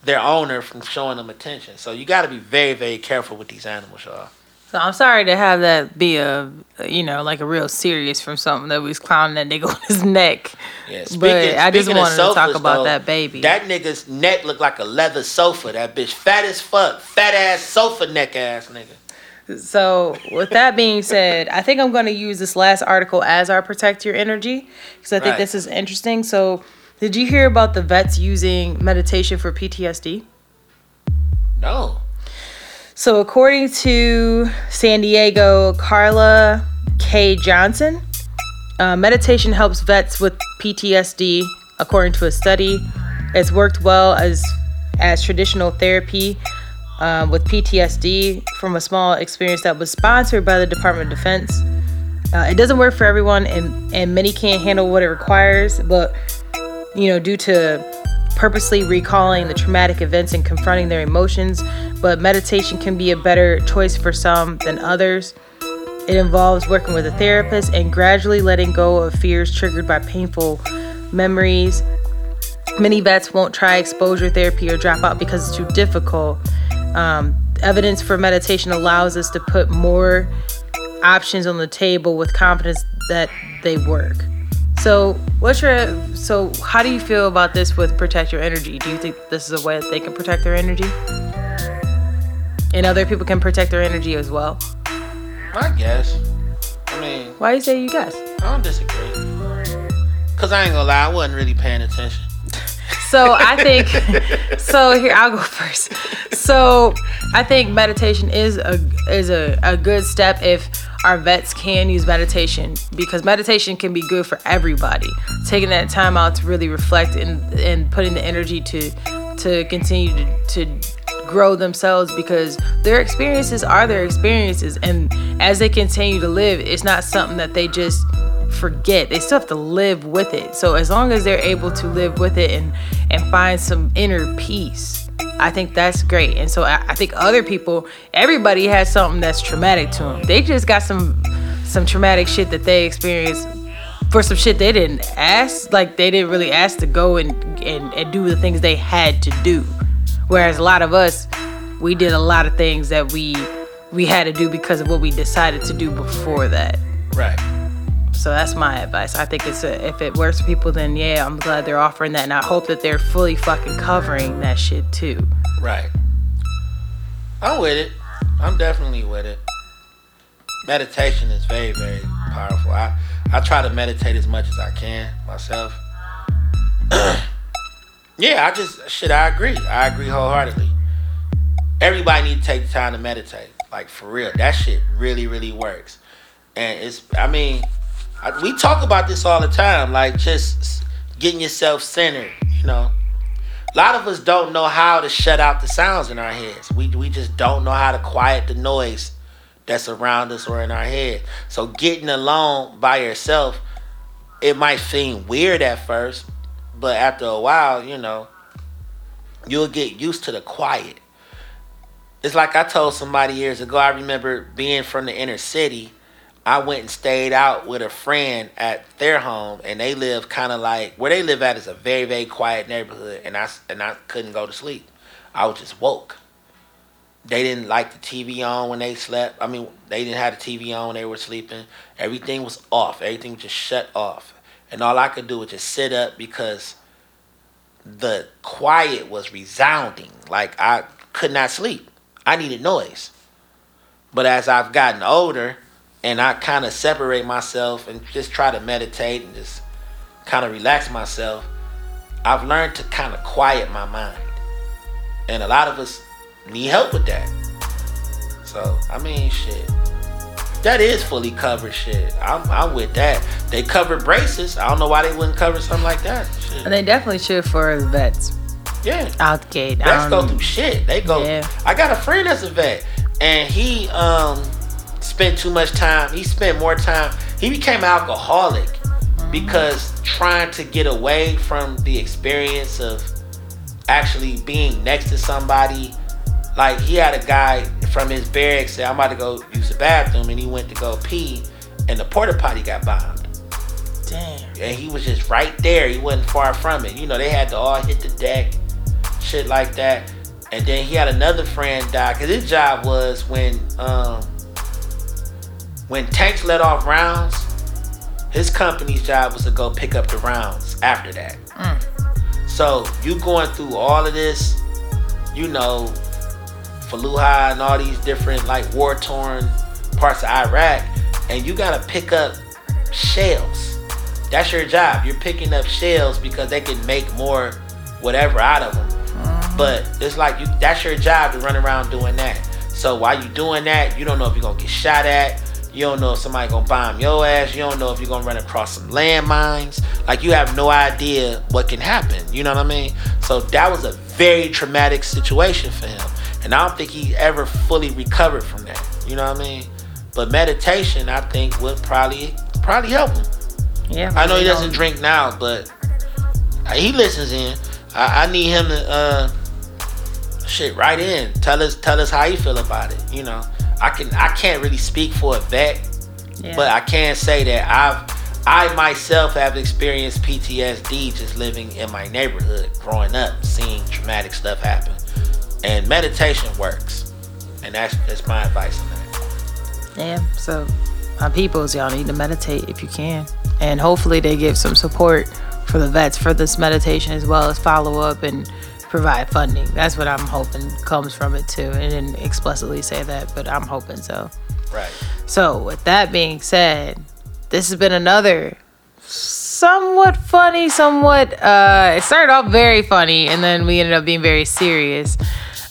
Speaker 4: their owner from showing them attention. So you got to be very very careful with these animals, y'all.
Speaker 3: So I'm sorry to have that be a, you know, like a real serious from something that was clowning that nigga on his neck.
Speaker 4: Yeah,
Speaker 3: but I just
Speaker 4: speaking
Speaker 3: wanted to talk about
Speaker 4: though,
Speaker 3: that baby.
Speaker 4: That nigga's neck looked like a leather sofa. That bitch fat as fuck, fat ass sofa neck ass nigga.
Speaker 3: So, with that being said, I think I'm going to use this last article as our protect your energy because I think
Speaker 4: Right.
Speaker 3: this is interesting. So, did you hear about the vets using meditation for PTSD?
Speaker 4: No.
Speaker 3: So, according to San Diego, Carla K. Johnson, uh, meditation helps vets with PTSD. According to a study, it's worked well as as traditional therapy um, with PTSD from a small experience that was sponsored by the Department of Defense. Uh, it doesn't work for everyone, and and many can't handle what it requires. But you know, due to purposely recalling the traumatic events and confronting their emotions, but meditation can be a better choice for some than others. It involves working with a therapist and gradually letting go of fears triggered by painful memories. Many vets won't try exposure therapy or drop out because it's too difficult. Um, evidence for meditation allows us to put more options on the table with confidence that they work. So, what's your so? How do you feel about this with protect your energy? Do you think this is a way that they can protect their energy, and other people can protect their energy as well?
Speaker 4: I guess. I mean,
Speaker 3: Why you say you guess?
Speaker 4: I don't disagree. Cause I ain't gonna lie, I wasn't really paying attention.
Speaker 3: So I think so here I'll go first. So I think meditation is a is a, a good step if our vets can use meditation because meditation can be good for everybody. Taking that time out to really reflect and and putting the energy to to continue to, to grow themselves because their experiences are their experiences and as they continue to live it's not something that they just forget. They still have to live with it. So as long as they're able to live with it and and find some inner peace i think that's great. And so i, I think other people everybody has something that's traumatic to them they just got some some traumatic shit that they experienced for some shit they didn't ask like they didn't really ask to go and and, and do the things they had to do. Whereas a lot of us we did a lot of things that we we had to do because of what we decided to do before that.
Speaker 4: Right.
Speaker 3: So that's my advice. I think it's a, if it works for people, then yeah, I'm glad they're offering that, and I hope that they're fully fucking covering that shit too.
Speaker 4: Right. I'm with it. I'm definitely with it. Meditation is very, very powerful. I, I try to meditate as much as I can myself. yeah, I just shit. I agree. I agree wholeheartedly. Everybody need to take the time to meditate. Like for real, that shit really, really works. And it's. I mean, I, we talk about this all the time. Like just getting yourself centered. You know. A lot of us don't know how to shut out the sounds in our heads. We we just don't know how to quiet the noise that's around us or in our head. So getting alone by yourself, it might seem weird at first, but after a while, you know, you'll get used to the quiet. It's like I told somebody years ago, I remember being from the inner city. I went and stayed out with a friend at their home, and they live kind of like where they live at is a very very quiet neighborhood, and I and I couldn't go to sleep. I was just woke. They didn't like the TV on when they slept. I mean, they didn't have the TV on when they were sleeping. Everything was off. Everything was just shut off, and all I could do was just sit up because the quiet was resounding. Like I could not sleep. I needed noise. But as I've gotten older and I kind of separate myself and just try to meditate and just kind of relax myself, I've learned to kind of quiet my mind. And a lot of us need help with that. So, I mean, shit. That is fully covered shit. I'm, I'm with that. They cover braces. I don't know why they wouldn't cover something like that. Shit.
Speaker 3: And they definitely should for the vets
Speaker 4: Yeah.
Speaker 3: out the gate.
Speaker 4: Vets
Speaker 3: don't
Speaker 4: go through shit. They go.
Speaker 3: Yeah.
Speaker 4: I got a friend that's a vet, and he um spent too much time. He spent more time. He became an alcoholic because trying to get away from the experience of actually being next to somebody. Like he had a guy from his barracks say, "I'm about to go use the bathroom," and he went to go pee, and the porta potty got bombed
Speaker 3: Damn.
Speaker 4: and he was just right there. He wasn't far from it. You know, they had to all hit the deck, shit like that. And then he had another friend die because his job was when um when tanks let off rounds. His company's job was to go pick up the rounds after that. Mm. So you going through all of this, you know, Fallujah and all these different like war torn parts of Iraq, and you gotta pick up shells. That's your job. You're picking up shells because they can make more whatever out of them. Mm-hmm. But it's like you that's your job to run around doing that. So while you doing that, you don't know if you're gonna get shot at. You don't know if somebody gonna bomb your ass. You don't know if you're gonna run across some landmines. Like you have no idea what can happen. You know what I mean? So that was a very traumatic situation for him. And I don't think he ever fully recovered from that. You know what I mean? But meditation, I think, would probably probably help him.
Speaker 3: Yeah.
Speaker 4: I know he doesn't drink now, but he listens in. I, I need him to uh shit right in. Tell us tell us how you feel about it. You know, I can I can't really speak for a vet,
Speaker 3: Yeah.
Speaker 4: but I can say that I've I myself have experienced PTSD just living in my neighborhood, growing up, seeing traumatic stuff happen, and meditation works, and that's that's my advice on that.
Speaker 3: Yeah, so my peoples, y'all need to meditate if you can. And hopefully they give some support for the vets for this meditation as well as follow up and provide funding. That's what I'm hoping comes from it too. And didn't explicitly say that, but I'm hoping so.
Speaker 4: Right.
Speaker 3: So with that being said, this has been another somewhat funny, somewhat uh it started off very funny and then we ended up being very serious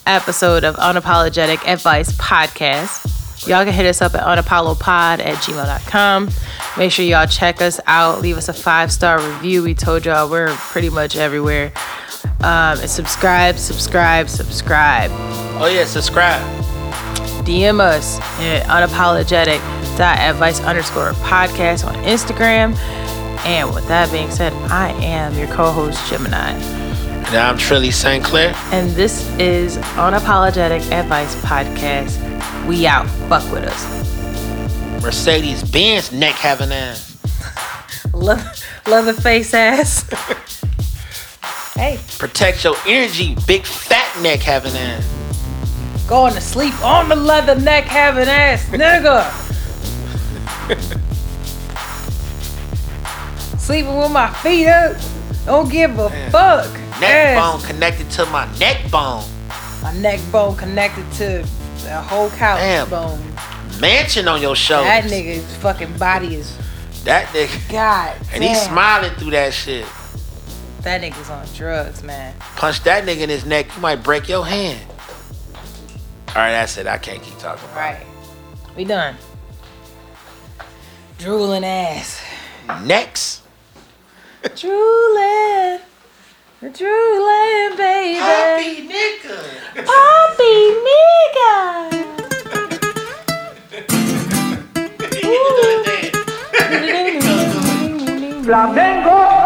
Speaker 3: episode of Unapologetic Advice Podcast. Y'all can hit us up at unapollopod at gmail.com. Make sure y'all check us out. Leave us a five star review. We told y'all we're pretty much everywhere. Um, and subscribe, subscribe, subscribe.
Speaker 4: Oh yeah, subscribe.
Speaker 3: DM us at unapologetic.advice underscore podcast on Instagram. And with that being said, I am your co host, Gemini.
Speaker 4: And I'm Trilly St. Clair.
Speaker 3: And this is Unapologetic Advice Podcast. We out. Fuck with us.
Speaker 4: Mercedes Benz neck having ass.
Speaker 3: Leather, face ass. hey,
Speaker 4: Protect your energy, big fat neck having ass.
Speaker 3: going to sleep on the leather neck having ass, nigga. Sleeping with my feet up. Don't give a fuck.
Speaker 4: Neck
Speaker 3: Ass.
Speaker 4: bone connected to my neck bone.
Speaker 3: My neck bone connected to the whole couch
Speaker 4: Damn.
Speaker 3: bone.
Speaker 4: Mansion on your shoulders.
Speaker 3: That nigga's fucking body is
Speaker 4: That nigga.
Speaker 3: God.
Speaker 4: And he's smiling through that shit.
Speaker 3: That nigga's on drugs, man.
Speaker 4: Punch that nigga in his neck, you might break your hand. All right, that's it. I can't keep talking.
Speaker 3: All right, we done. Drooling ass.
Speaker 4: Next.
Speaker 3: Drooling. Drooling, baby.
Speaker 4: Happy nigga.
Speaker 3: Poppy nigga.
Speaker 4: You?
Speaker 3: Flamengo.